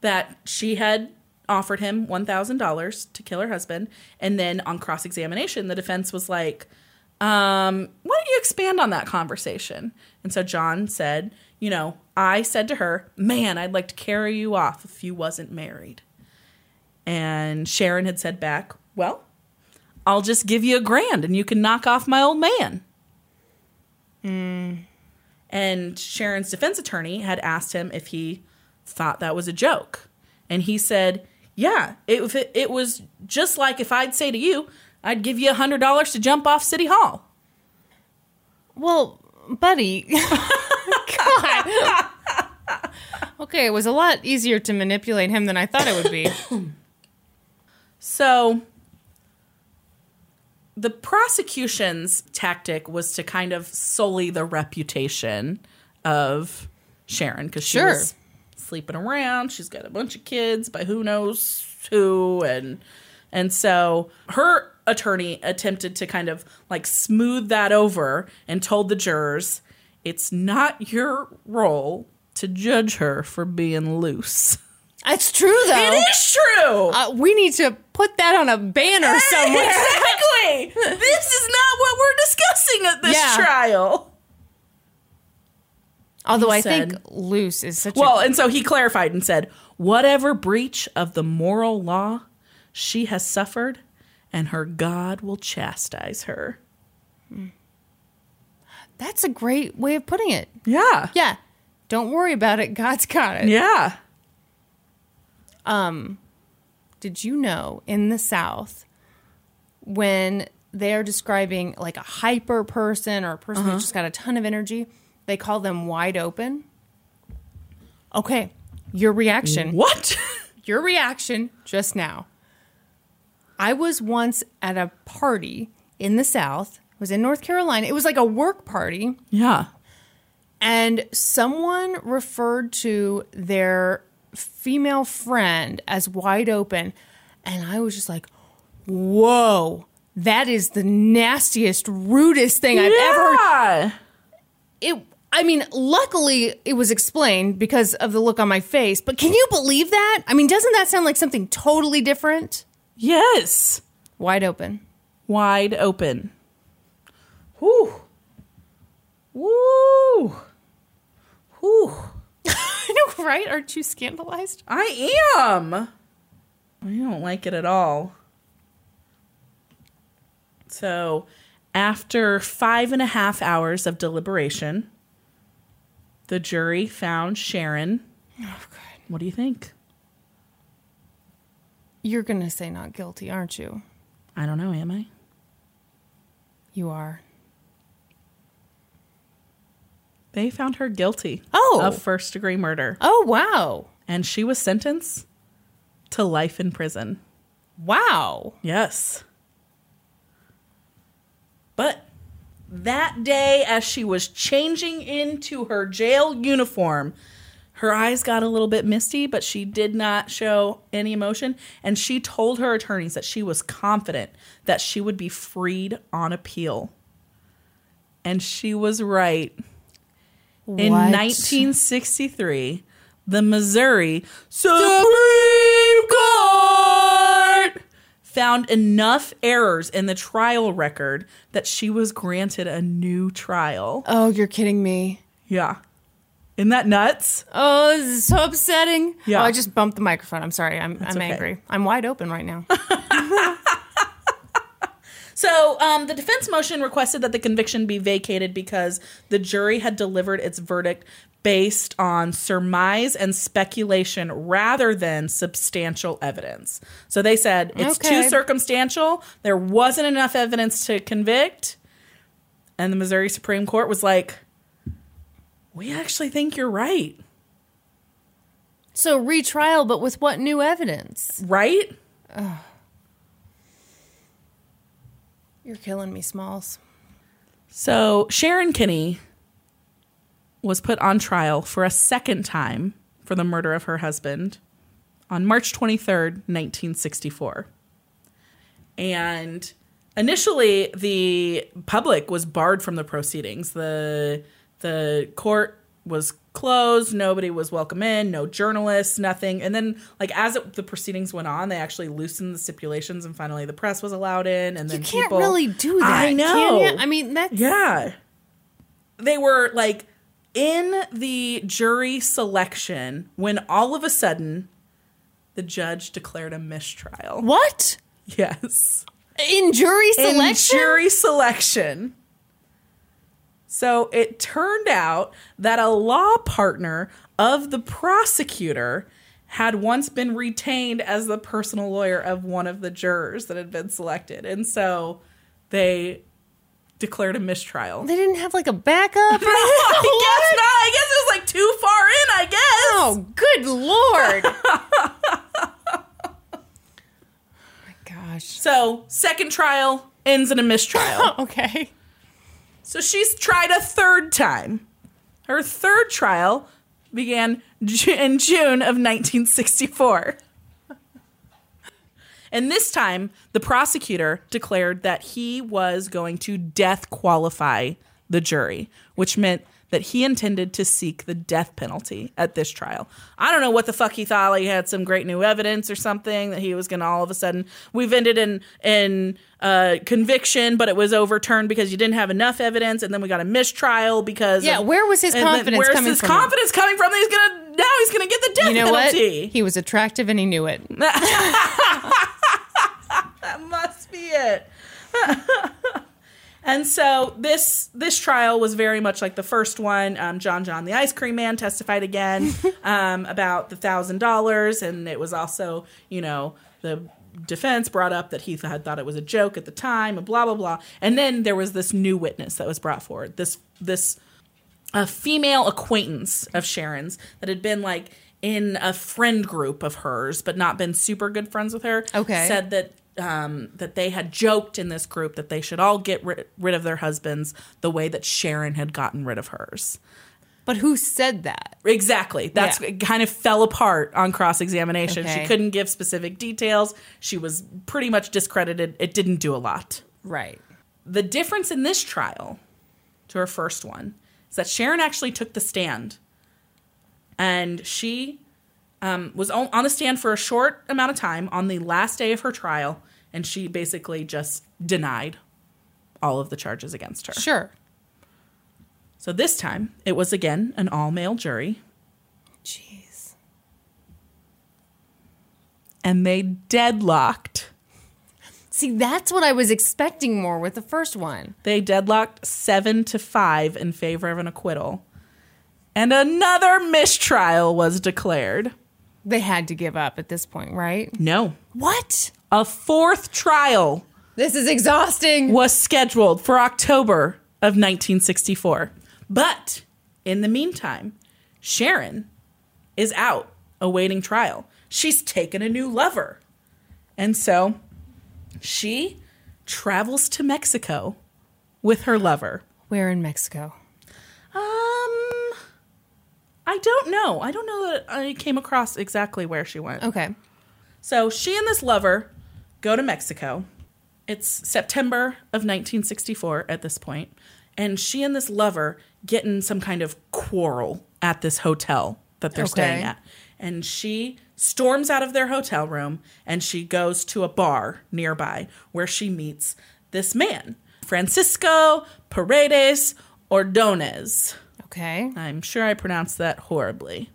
that she had offered him one thousand dollars to kill her husband, and then on cross examination, the defense was like, um, "Why don't you expand on that conversation?" And so John said, "You know, I said to her, man, I'd like to carry you off if you wasn't married." And Sharon had said back, "Well." I'll just give you a grand and you can knock off my old man. Hmm. And Sharon's defense attorney had asked him if he thought that was a joke. And he said, Yeah, it, it, it was just like if I'd say to you, I'd give you a $100 to jump off City Hall. Well, buddy. [LAUGHS] God. [LAUGHS] okay, it was a lot easier to manipulate him than I thought it would be. [COUGHS] So the prosecution's tactic was to kind of sully the reputation of Sharon because she Sure. was sleeping around. She's got a bunch of kids by who knows who, and and so her attorney attempted to kind of like smooth that over and told the jurors it's not your role to judge her for being loose. It's true though. It is true. Uh, we need to put that on a banner somewhere. [LAUGHS] exactly. this is not what we're discussing at this Yeah. trial. Although He I said- think loose is such Well, a and so he clarified and said, whatever breach of the moral law she has suffered, and her God will chastise her. That's a great way of putting it. Yeah. Yeah. Don't worry about it. God's got it. Yeah. Um, did you know in the South, when they are describing like a hyper person or a person Uh-huh. who's just got a ton of energy, they call them wide open? Okay. Your reaction. What? [LAUGHS] Your reaction just now. I was once at a party in the South. It was in North Carolina. It was like a work party. yeah. and someone referred to their female friend as wide open and i was just like whoa that is the nastiest rudest thing i've ever heard it i mean luckily it was explained because of the look on my face but can you believe that i mean doesn't that sound like something totally different Yes. wide open Wide open. Whew. Woo. Whew. [LAUGHS] i know right aren't you scandalized I am. I don't like it at all. So, after five and a half hours of deliberation, the jury found Sharon. oh god What do you think? you're gonna say not guilty aren't you I don't know, am I? you are They found her guilty Oh. of first degree murder, oh wow and she was sentenced to life in prison. wow Yes. But that day, as she was changing into her jail uniform, her eyes got a little bit misty, but she did not show any emotion. And she told her attorneys that she was confident that she would be freed on appeal. And she was right. In 1963, the Missouri Supreme Court found enough errors in the trial record that she was granted a new trial. Oh, you're kidding me. Yeah. Isn't that nuts? Oh, this is so upsetting. Yeah. Oh, I just bumped the microphone. I'm sorry. I'm, I'm okay. angry. I'm wide open right now. [LAUGHS] So, um, the defense motion requested that the conviction be vacated because the jury had delivered its verdict based on surmise and speculation rather than substantial evidence. So they said it's Okay. too circumstantial. There wasn't enough evidence to convict. And the Missouri Supreme Court was like, we actually think you're right. so retrial, but with what new evidence? Right? You're killing me, Smalls. So Sharon Kinne was put on trial for a second time for the murder of her husband on March 23rd, 1964. And initially the public was barred from the proceedings. The the court was closed, nobody was welcome in, no journalists, nothing. And then like as it, the proceedings went on, they actually loosened the stipulations and finally the press was allowed in and then You can't people really do that. I know. I mean, that's Yeah. They were like in the jury selection when all of a sudden the judge declared a mistrial. what Yes. in jury selection. In jury selection. So it turned out that a law partner of the prosecutor had once been retained as the personal lawyer of one of the jurors that had been selected. And so they declared a mistrial. they didn't have like a backup. [LAUGHS] I [LAUGHS] guess not. I guess it was like too far in, I guess. Oh, good lord! oh [LAUGHS] my gosh. So, second trial ends in a mistrial. Okay. So, she's tried a third time. Her third trial began in June of 1964. And this time, the prosecutor declared that he was going to death qualify the jury, which meant that he intended to seek the death penalty at this trial. I don't know what the fuck he thought. Like he had some great new evidence or something that he was going to all of a sudden. We've ended in in uh, conviction, but it was overturned because you didn't have enough evidence, and then we got a mistrial because Yeah, of- where was his confidence where's coming his from? confidence coming from? That he's gonna now he's gonna get the death You know what? penalty. He was attractive and he knew it. [LAUGHS] That must be it. [LAUGHS] and so this this trial was very much like the first one. Um, John John the ice cream man testified again [LAUGHS] um, about the thousand dollars, and it was also you know the defense brought up that he had thought it was a joke at the time, and blah blah blah. And then there was this new witness that was brought forward. This this a female acquaintance of Sharon's that had been like in a friend group of hers, but not been super good friends with her. Okay. said that um, that they had joked in this group that they should all get ri- rid of their husbands the way that Sharon had gotten rid of hers. But who said that? Exactly. That's Yeah. it kind of fell apart on cross examination. She couldn't give specific details. She was pretty much discredited. It didn't do a lot. Right. The difference in this trial to her first one is that Sharon actually took the stand. And she um, was on, on the stand for a short amount of time on the last day of her trial. And she basically just denied all of the charges against her. Sure. So this time, it was again an all male jury. Jeez. And they deadlocked. See, that's what I was expecting more with the first one. They deadlocked seven to five in favor of an acquittal. And another mistrial was declared. They had to give up at this point, right? No. What? A fourth trial This is exhausting. was scheduled for October of 1964. But in the meantime, Sharon is out awaiting trial. She's taken a new lover. And so she travels to Mexico with her lover. Where in Mexico? I don't know. I don't know that I came across exactly where she went. Okay. So she and this lover go to Mexico. It's September of 1964 at this point, and she and this lover get in some kind of quarrel at this hotel that they're Okay. staying at. And she storms out of their hotel room and she goes to a bar nearby where she meets this man, Francisco Paredes Ordonez. Okay. I'm sure I pronounced that horribly.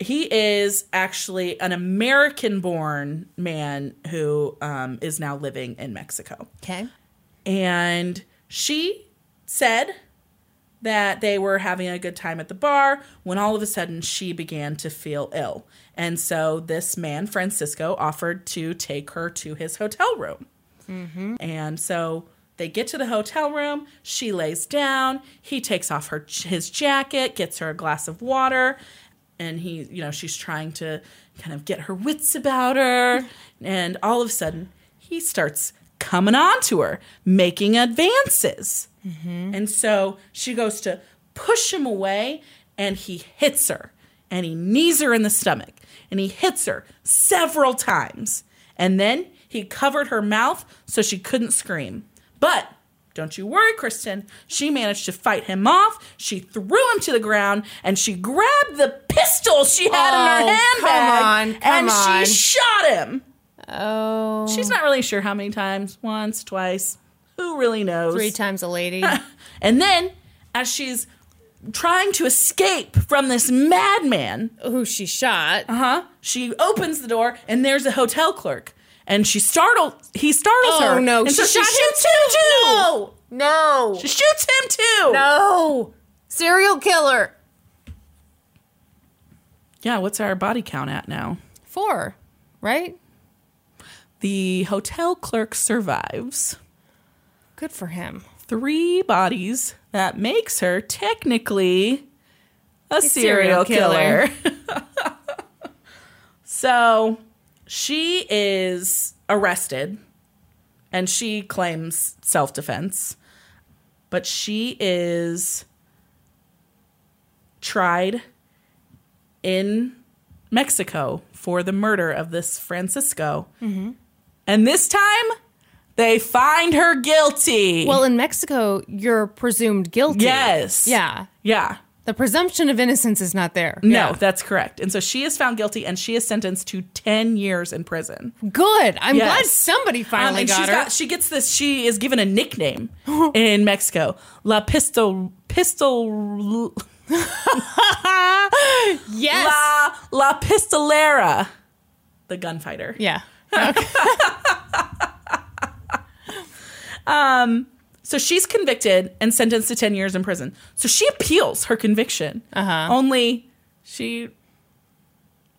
He is actually an American born man who um, is now living in Mexico. Okay. And she said that they were having a good time at the bar when all of a sudden she began to feel ill. And so this man, Francisco, offered to take her to his hotel room. And so they get to the hotel room. She lays down. He takes off her his jacket, gets her a glass of water, and he, you know, she's trying to kind of get her wits about her. [LAUGHS] And all of a sudden, he starts coming on to her, making advances. Mm-hmm. And so she goes to push him away, and he hits her, and he knees her in the stomach, and he hits her several times. And then he covered her mouth so she couldn't scream. But don't you worry, Kristen. She managed to fight him off. She threw him to the ground, and she grabbed the pistol she had in her Oh, come handbag, on, come and on. she shot him. Oh. She's not really sure how many times. Once, twice. Who really knows? three times a lady. [LAUGHS] And then, as she's trying to escape from this madman, who she shot. uh huh, she opens the door and there's a hotel clerk, and she startled. He startles oh, her. Oh no! And so she shoots him him too. No, no, She shoots him too. no! Serial killer. Yeah. What's our body count at now? Four, right? The hotel clerk survives Good for him. three bodies. That makes her technically a, serial serial, killer. [LAUGHS] so she is arrested and she claims self defense, but she is tried in Mexico for the murder of this Francisco. Mm-hmm. And this time, they find her guilty. Well, in Mexico, you're presumed guilty. Yes. Yeah. Yeah. The presumption of innocence is not there. No, Yeah. that's correct. And so she is found guilty and she is sentenced to 10 years in prison. Good. I'm Yes. glad somebody Um, finally and got she's her. got, she gets this, she is given a nickname [LAUGHS] in Mexico La Pistol, Pistol, [LAUGHS] yes. La, La Pistolera, the gunfighter. yeah. [LAUGHS] So she's convicted and sentenced to 10 years in prison. So she appeals her conviction. Uh-huh. Only she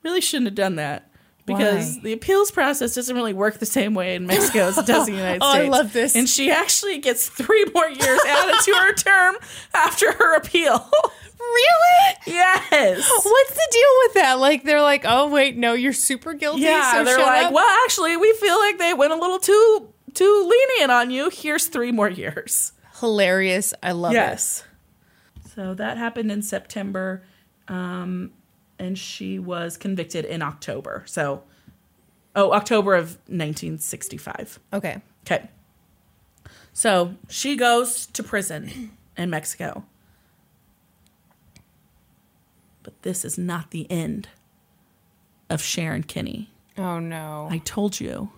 really shouldn't have done that because Why? the appeals process doesn't really work the same way in Mexico as it does in the [LAUGHS] United Oh, I love this. And she actually gets three more years added to her term after her appeal. [LAUGHS] Really? yes. What's the deal with that? Like they're like, oh wait, no, you're super guilty. Yeah, so they're like, up. well, actually, we feel like they went a little too too lenient on you. Here's three more years. hilarious. I love it. Yes. So that happened in September, um, and she was convicted in October. So, oh, October of 1965. Okay. Okay. So she goes to prison in Mexico. But this is not the end of Sharon Kinne. Oh no. I told you,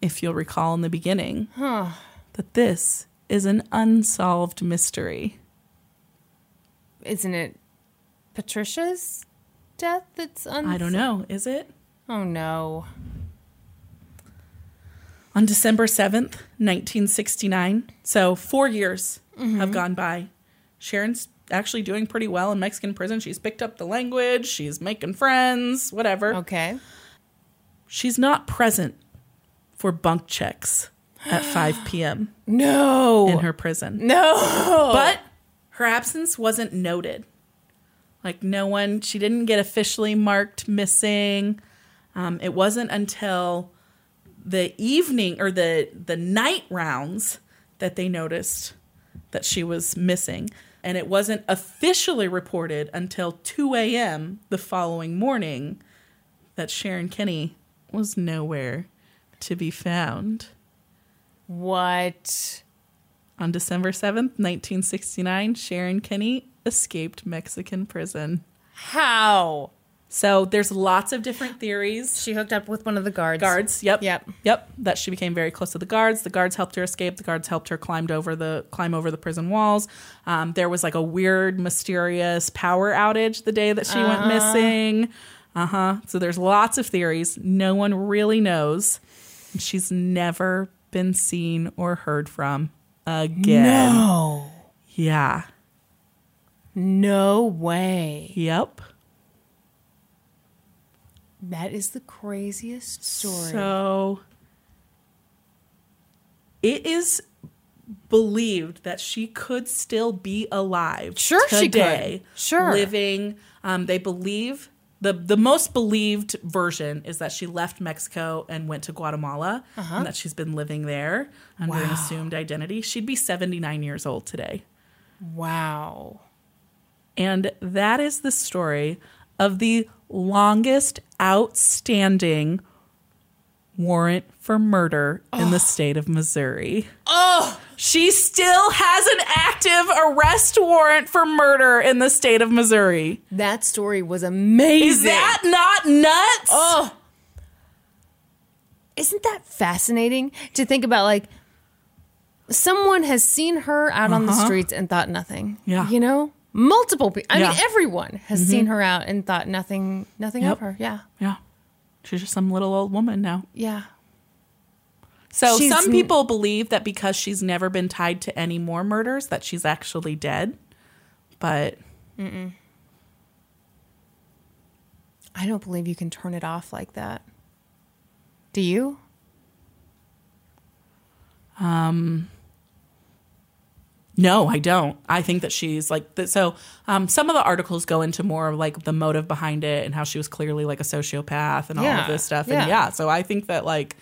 if you'll recall in the beginning, that this is an unsolved mystery. Isn't it Patricia's death that's un- I don't know, is it? Oh no. On December 7th, 1969, so four years mm-hmm. have gone by. Sharon's actually doing pretty well in Mexican prison. She's picked up the language, she's making friends, whatever. Okay. She's not present for bunk checks at 5 [GASPS] p.m. No. in her prison. no. But her absence wasn't noted. Like no one, she didn't get officially marked missing. Um, it wasn't until the evening or the the night rounds that they noticed that she was missing, and it wasn't officially reported until 2 a.m. the following morning that Sharon Kinne was nowhere to be found. what? On December 7th, 1969, Sharon Kinne escaped Mexican prison. How? So there's lots of different theories. She hooked up with one of the guards. Guards, yep, Yep. yep. That she became very close to the guards. The guards helped her escape. The guards helped her climbed over the climb over the prison walls. Um, there was like a weird, mysterious power outage the day that she went missing. Uh huh. So there's lots of theories. No one really knows. She's never been seen or heard from again. No. Yeah. No way. Yep. That is the craziest story. So it is believed that she could still be alive. Sure she could. Sure. living. Um, they believe the the most believed version is that she left Mexico and went to Guatemala, and that she's been living there under an Uh-huh. Assumed identity. She'd be seventy nine years old today. wow. And that is the story of the longest outstanding warrant for murder in the state of Missouri. Oh, She still has an active arrest warrant for murder in the state of Missouri. that story was amazing. Is that not nuts? Oh. Isn't that fascinating to think about like someone has seen her out on the streets and thought nothing. Uh-huh. Yeah. You know? Multiple people. I Yeah. Mm-hmm. mean everyone has seen her out and thought nothing nothing Yep. of her. Yeah. Yeah. She's just some little old woman now. Yeah. So She's some people believe that because she's never been tied to any more murders that she's actually dead. But I don't believe you can turn it off like that. Do you? Um No, I don't. I think that she's like th- so. Um, some of the articles go into more of like the motive behind it and how she was clearly like a sociopath and all of this stuff. yeah. And yeah, so I think that like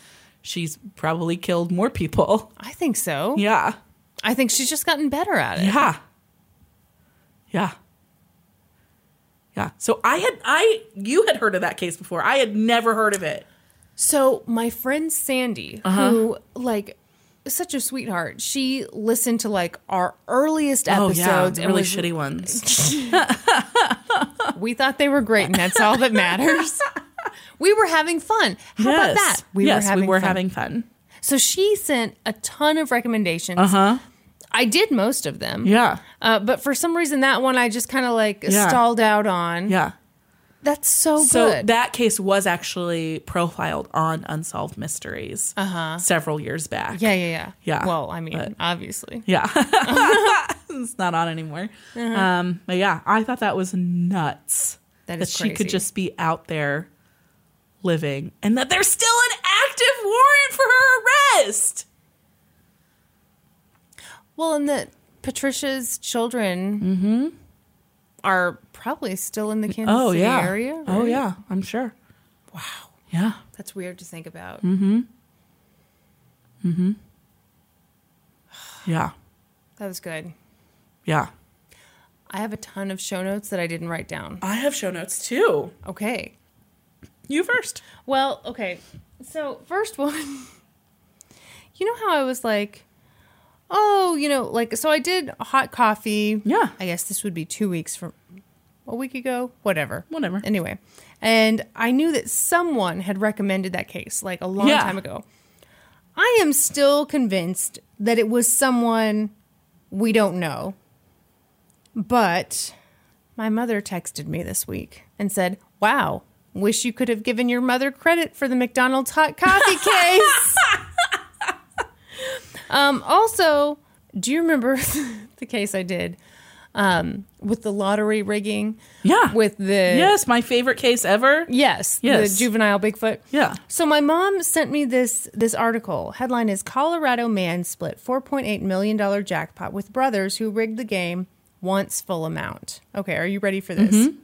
she's probably killed more people. I think so. Yeah, I think she's just gotten better at it. yeah, yeah, yeah. So I had I you had heard of that case before. I had never heard of it. So my friend Sandy, Uh-huh. who like such a sweetheart. She listened to like our earliest Oh episodes yeah, really was- shitty ones. [LAUGHS] we thought they were great, and that's all that [LAUGHS] matters. We were having fun. How about that? We yes, were having we were fun. having fun. So she sent a ton of recommendations. Uh huh. I did most of them. Yeah. Uh, but for some reason, that one I just kind of like Yeah. stalled out on. Yeah. That's so, So good. that case was actually profiled on Unsolved Mysteries uh-huh. several years back. Yeah, yeah, yeah. Yeah, Well, I mean, but- obviously. Yeah. [LAUGHS] [LAUGHS] it's not on anymore. Uh-huh. Um, but yeah, I thought that was nuts. That that she could just be out there living and that there's still an active warrant for her arrest. Well, and that Patricia's children are probably still in the Kansas Oh City yeah. area. Oh yeah, I'm sure. Wow. Yeah. That's weird to think about. Mhm. Mhm. Yeah. That was good. Yeah. I have a ton of show notes that I didn't write down. I have show notes too. Okay. You first. Well, okay. So, first one, [LAUGHS] you know how I was like, oh, you know, like, so I did hot coffee. Yeah. I guess this would be two weeks from a week ago, whatever. Whatever. Anyway, and I knew that someone had recommended that case like a long Yeah. time ago. I am still convinced that it was someone we don't know. But my mother texted me this week and said, Wow, wish you could have given your mother credit for the McDonald's hot coffee [LAUGHS] case. um, also, do you remember [LAUGHS] the case I did um, with the lottery rigging? Yeah. With the. yes, my favorite case ever. Yes, Yes. the juvenile Bigfoot. Yeah. So my mom sent me this this article. Headline is Colorado man split 4.8 million dollar jackpot with brothers who rigged the game once full amount. Okay, are you ready for this? Mm-hmm.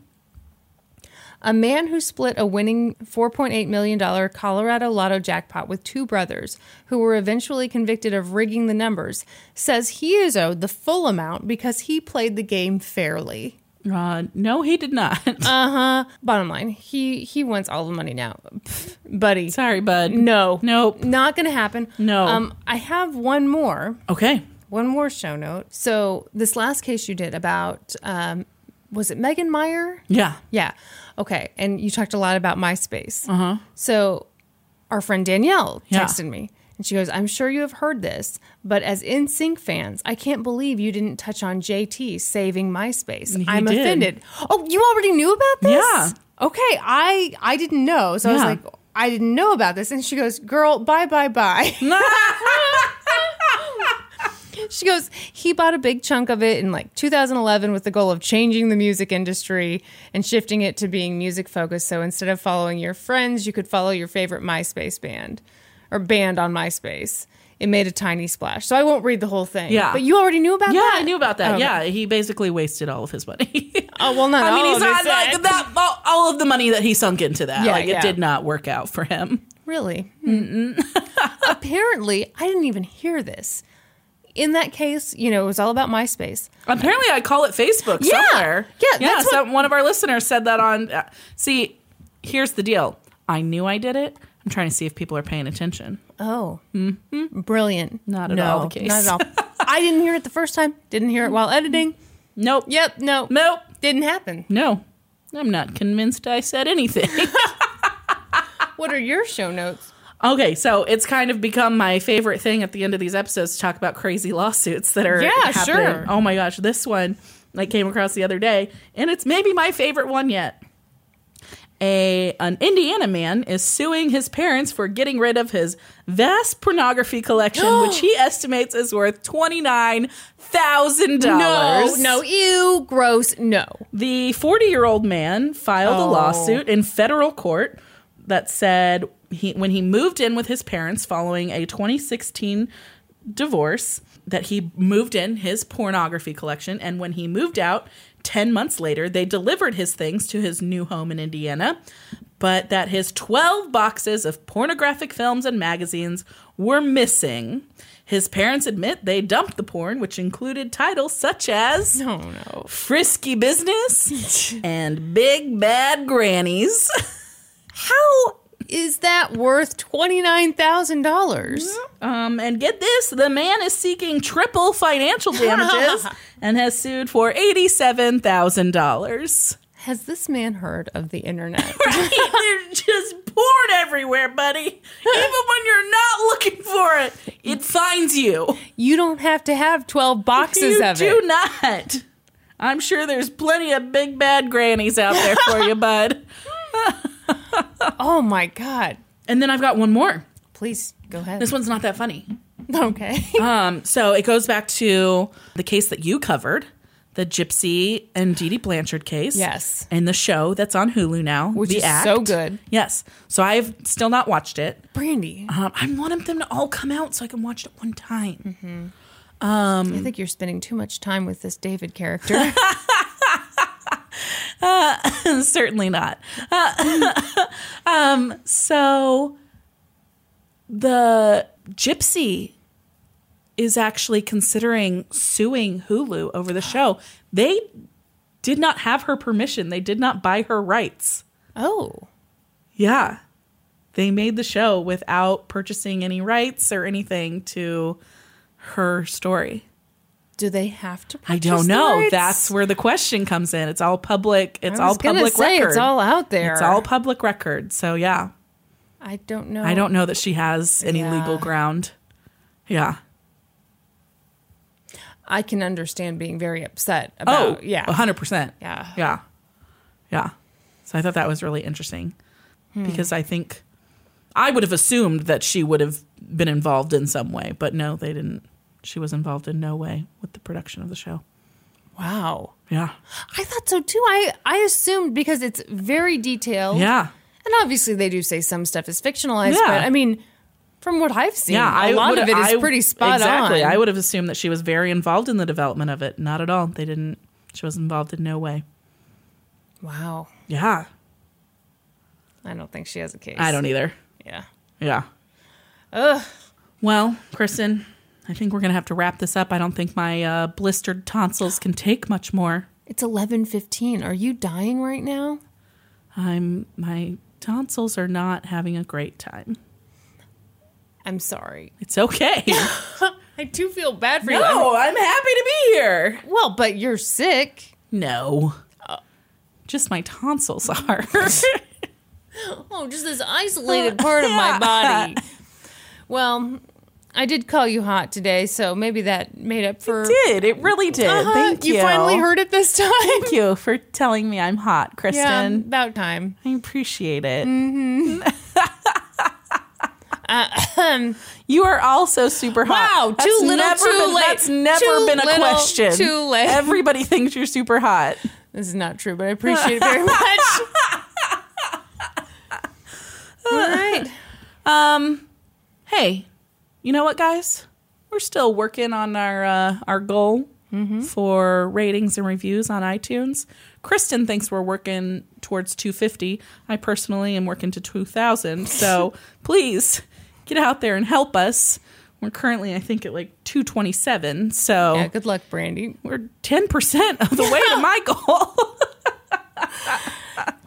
A man who split a winning $4.8 million Colorado Lotto jackpot with two brothers, who were eventually convicted of rigging the numbers, says he is owed the full amount because he played the game fairly. Uh, no, he did not. [LAUGHS] uh huh. Bottom line, he he wants all the money now, [LAUGHS] buddy. Sorry, bud. No, Nope. not gonna happen. No. Um, I have one more, Okay. one more show note. So this last case you did about, um, was it Megan Meier? Yeah. Yeah. Okay. And you talked a lot about MySpace. Uh huh. So our friend Danielle Yeah. texted me and she goes, I'm sure you have heard this, but as NSYNC fans, I can't believe you didn't touch on JT saving MySpace. He I'm did. offended. Oh, you already knew about this? Yeah. Okay. I I didn't know. So I was like, I didn't know about this. And she goes, Girl, bye bye bye. [LAUGHS] [LAUGHS] She goes, he bought a big chunk of it in like 2011 with the goal of changing the music industry and shifting it to being music focused. So instead of following your friends, you could follow your favorite MySpace band or band on MySpace. It made a tiny splash. So I won't read the whole thing. Yeah. But you already knew about Yeah, that? Yeah, I knew about that. Oh, okay. Yeah, he basically wasted all of his money. [LAUGHS] Oh, well, not I mean, all he's of not like that. All, all of the money that he sunk into that, Yeah, like yeah. it did not work out for him. Really? Hmm. [LAUGHS] Apparently, I didn't even hear this. In that case, you know, it was all about MySpace. Apparently, I call it Facebook Yeah. somewhere. Yeah, yeah. that's So one of our listeners said that on. Uh, see, here's the deal. I knew I did it. I'm trying to see if people are paying attention. Oh, brilliant! Not at no, all the case. Not at all. [LAUGHS] I didn't hear it the first time. Didn't hear it while editing. Nope. Yep. No. Nope. Didn't happen. No. I'm not convinced I said anything. [LAUGHS] What are your show notes? Okay, so it's kind of become my favorite thing at the end of these episodes to talk about crazy lawsuits that are Yeah, happening. sure. Oh my gosh, this one I came across the other day, and it's maybe my favorite one yet. A an Indiana man is suing his parents for getting rid of his vast pornography collection, [GASPS] which he estimates is worth twenty nine thousand No, dollars. no, no, ew, gross, no. The 40 year old man filed a Oh. lawsuit in federal court that said he, when he moved in with his parents following a 2016 divorce, that he moved in his pornography collection. And when he moved out 10 months later, they delivered his things to his new home in Indiana. But that his 12 boxes of pornographic films and magazines were missing. His parents admit they dumped the porn, which included titles such as No, [LAUGHS] oh, no. Frisky Business [LAUGHS] and Big Bad Grannies. How is that worth $29,000? Um, and get this, the man is seeking triple financial [LAUGHS] damages and has sued for eighty-seven thousand dollars. Has this man heard of the internet? [LAUGHS] They're just porn everywhere, buddy. Even when you're not looking for it, it finds you. you don't have to have 12 boxes you of it. You do not. I'm sure there's plenty of big bad grannies out there for you, bud. [LAUGHS] Oh my God. And then I've got one more. Please go ahead. This one's not that funny. okay. [LAUGHS] Um, so it goes back to the case that you covered, the Gypsy and Dee Dee Blanchard case. Yes. And the show that's on Hulu now, Which the is Act. so good. Yes. So I've still not watched it. Brandy, Um, I want them to all come out so I can watch it one time. I think you're spending too much time with this David character. [LAUGHS] [LAUGHS] [LAUGHS] Certainly not. [LAUGHS] um, so the Gypsy is actually considering suing Hulu over the show. They did not have her permission. They did not buy her rights. oh. Yeah. They made the show without purchasing any rights or anything to her story. Do they have to I don't know. That's where the question comes in. It's all public. It's all public say, record. It's all out there. It's all public record. So yeah, I don't know. I don't know that she has any Yeah. legal ground. Yeah. I can understand being very upset about. oh, yeah. hundred percent. Yeah. Yeah. Yeah. So I thought that was really interesting Hmm. because I think I would have assumed that she would have been involved in some way, but no, they didn't. She was involved in no way with the production of the show. Wow. Yeah. I thought so too. I I assumed because it's very detailed. Yeah. And obviously they do say some stuff is fictionalized, Yeah. but I mean, from what I've seen, Yeah, a I lot of it is I- pretty spot exactly. on. Exactly. I would have assumed that she was very involved in the development of it. Not at all. They didn't. She was involved in no way. Wow. Yeah, I don't think she has a case. I don't either. Yeah. Yeah. Ugh. Well, Kristen, I think we're gonna have to wrap this up. I don't think my uh, blistered tonsils can take much more. It's eleven fifteen. Are you dying right now? I'm my tonsils are not having a great time. I'm sorry. It's okay. [LAUGHS] I do feel bad for you. no, I'm happy to be here. Well, but you're sick. No, just my tonsils are. [LAUGHS] Oh, just this isolated part of my [LAUGHS] body. Well, I did call you hot today, so maybe that made up for. It did it really did? Uh-huh, Thank you. You finally heard it this time. Thank you for telling me I'm hot, yeah, Kristen. about time. I appreciate it. Mm. [LAUGHS] you are also super hot. Wow, That's too little, never too been, late. That's never Too been a little, question. too late. Everybody thinks you're super hot. This is not true, but I appreciate it very [LAUGHS] much. All right. Um, hey, you know what, guys? We're still working on our uh, our goal for ratings and reviews on iTunes. Kristen thinks we're working towards 250. I personally am working to 2,000. [LAUGHS] So please get out there and help us. We're currently, I think, at like 227. So Yeah, good luck, Brandy. we're 10% of the way to [LAUGHS] my goal. [LAUGHS]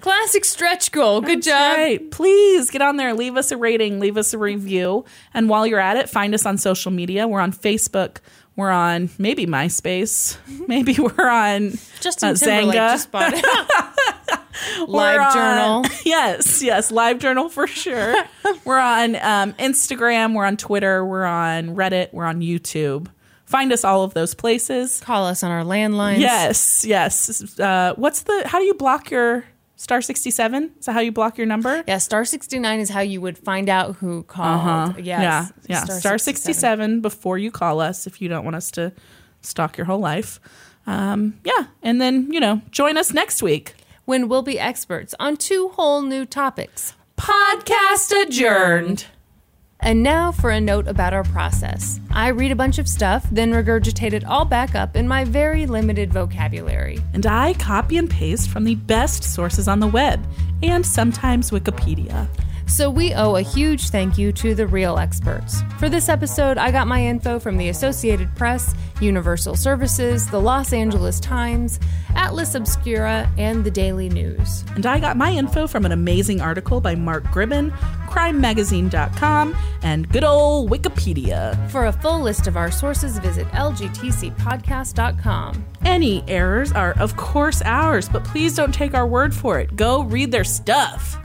Classic stretch goal. Good job. Right. Please get on there, leave us a rating, leave us a review. And while you're at it, find us on social media. We're on Facebook. We're on maybe MySpace. Maybe we're on Justin uh, Timberlake Xanga. just bought it. [LAUGHS] Live on- journal. [LAUGHS] Yes, yes, live journal for sure. we're on um, Instagram. We're on Twitter. We're on Reddit. We're on YouTube. Find us all of those places. Call us on our landlines. Yes, yes. Uh, what's the? How do you block your star sixty seven? Is that how you block your number? Yeah, star 69 is how you would find out who called. Uh-huh. Yes. Yeah, yeah. Star, 67. before you call us if you don't want us to stalk your whole life. Um, yeah. And then, you know, join us next week. When we'll be experts on two whole new topics. Podcast adjourned. And now for a note about our process. I read a bunch of stuff, then regurgitate it all back up in my very limited vocabulary. And I copy and paste from the best sources on the web and sometimes Wikipedia. So we owe a huge thank you to the real experts. For this episode, I got my info from the Associated Press Universal Services, the Los Angeles Times, Atlas Obscura, and the Daily News. And I got my info from an amazing article by Mark Gribben, crimemagazine.com, and good old Wikipedia. For a full list of our sources, visit lgtcpodcast.com. Any errors are, of course, ours, but please don't take our word for it. Go read their stuff.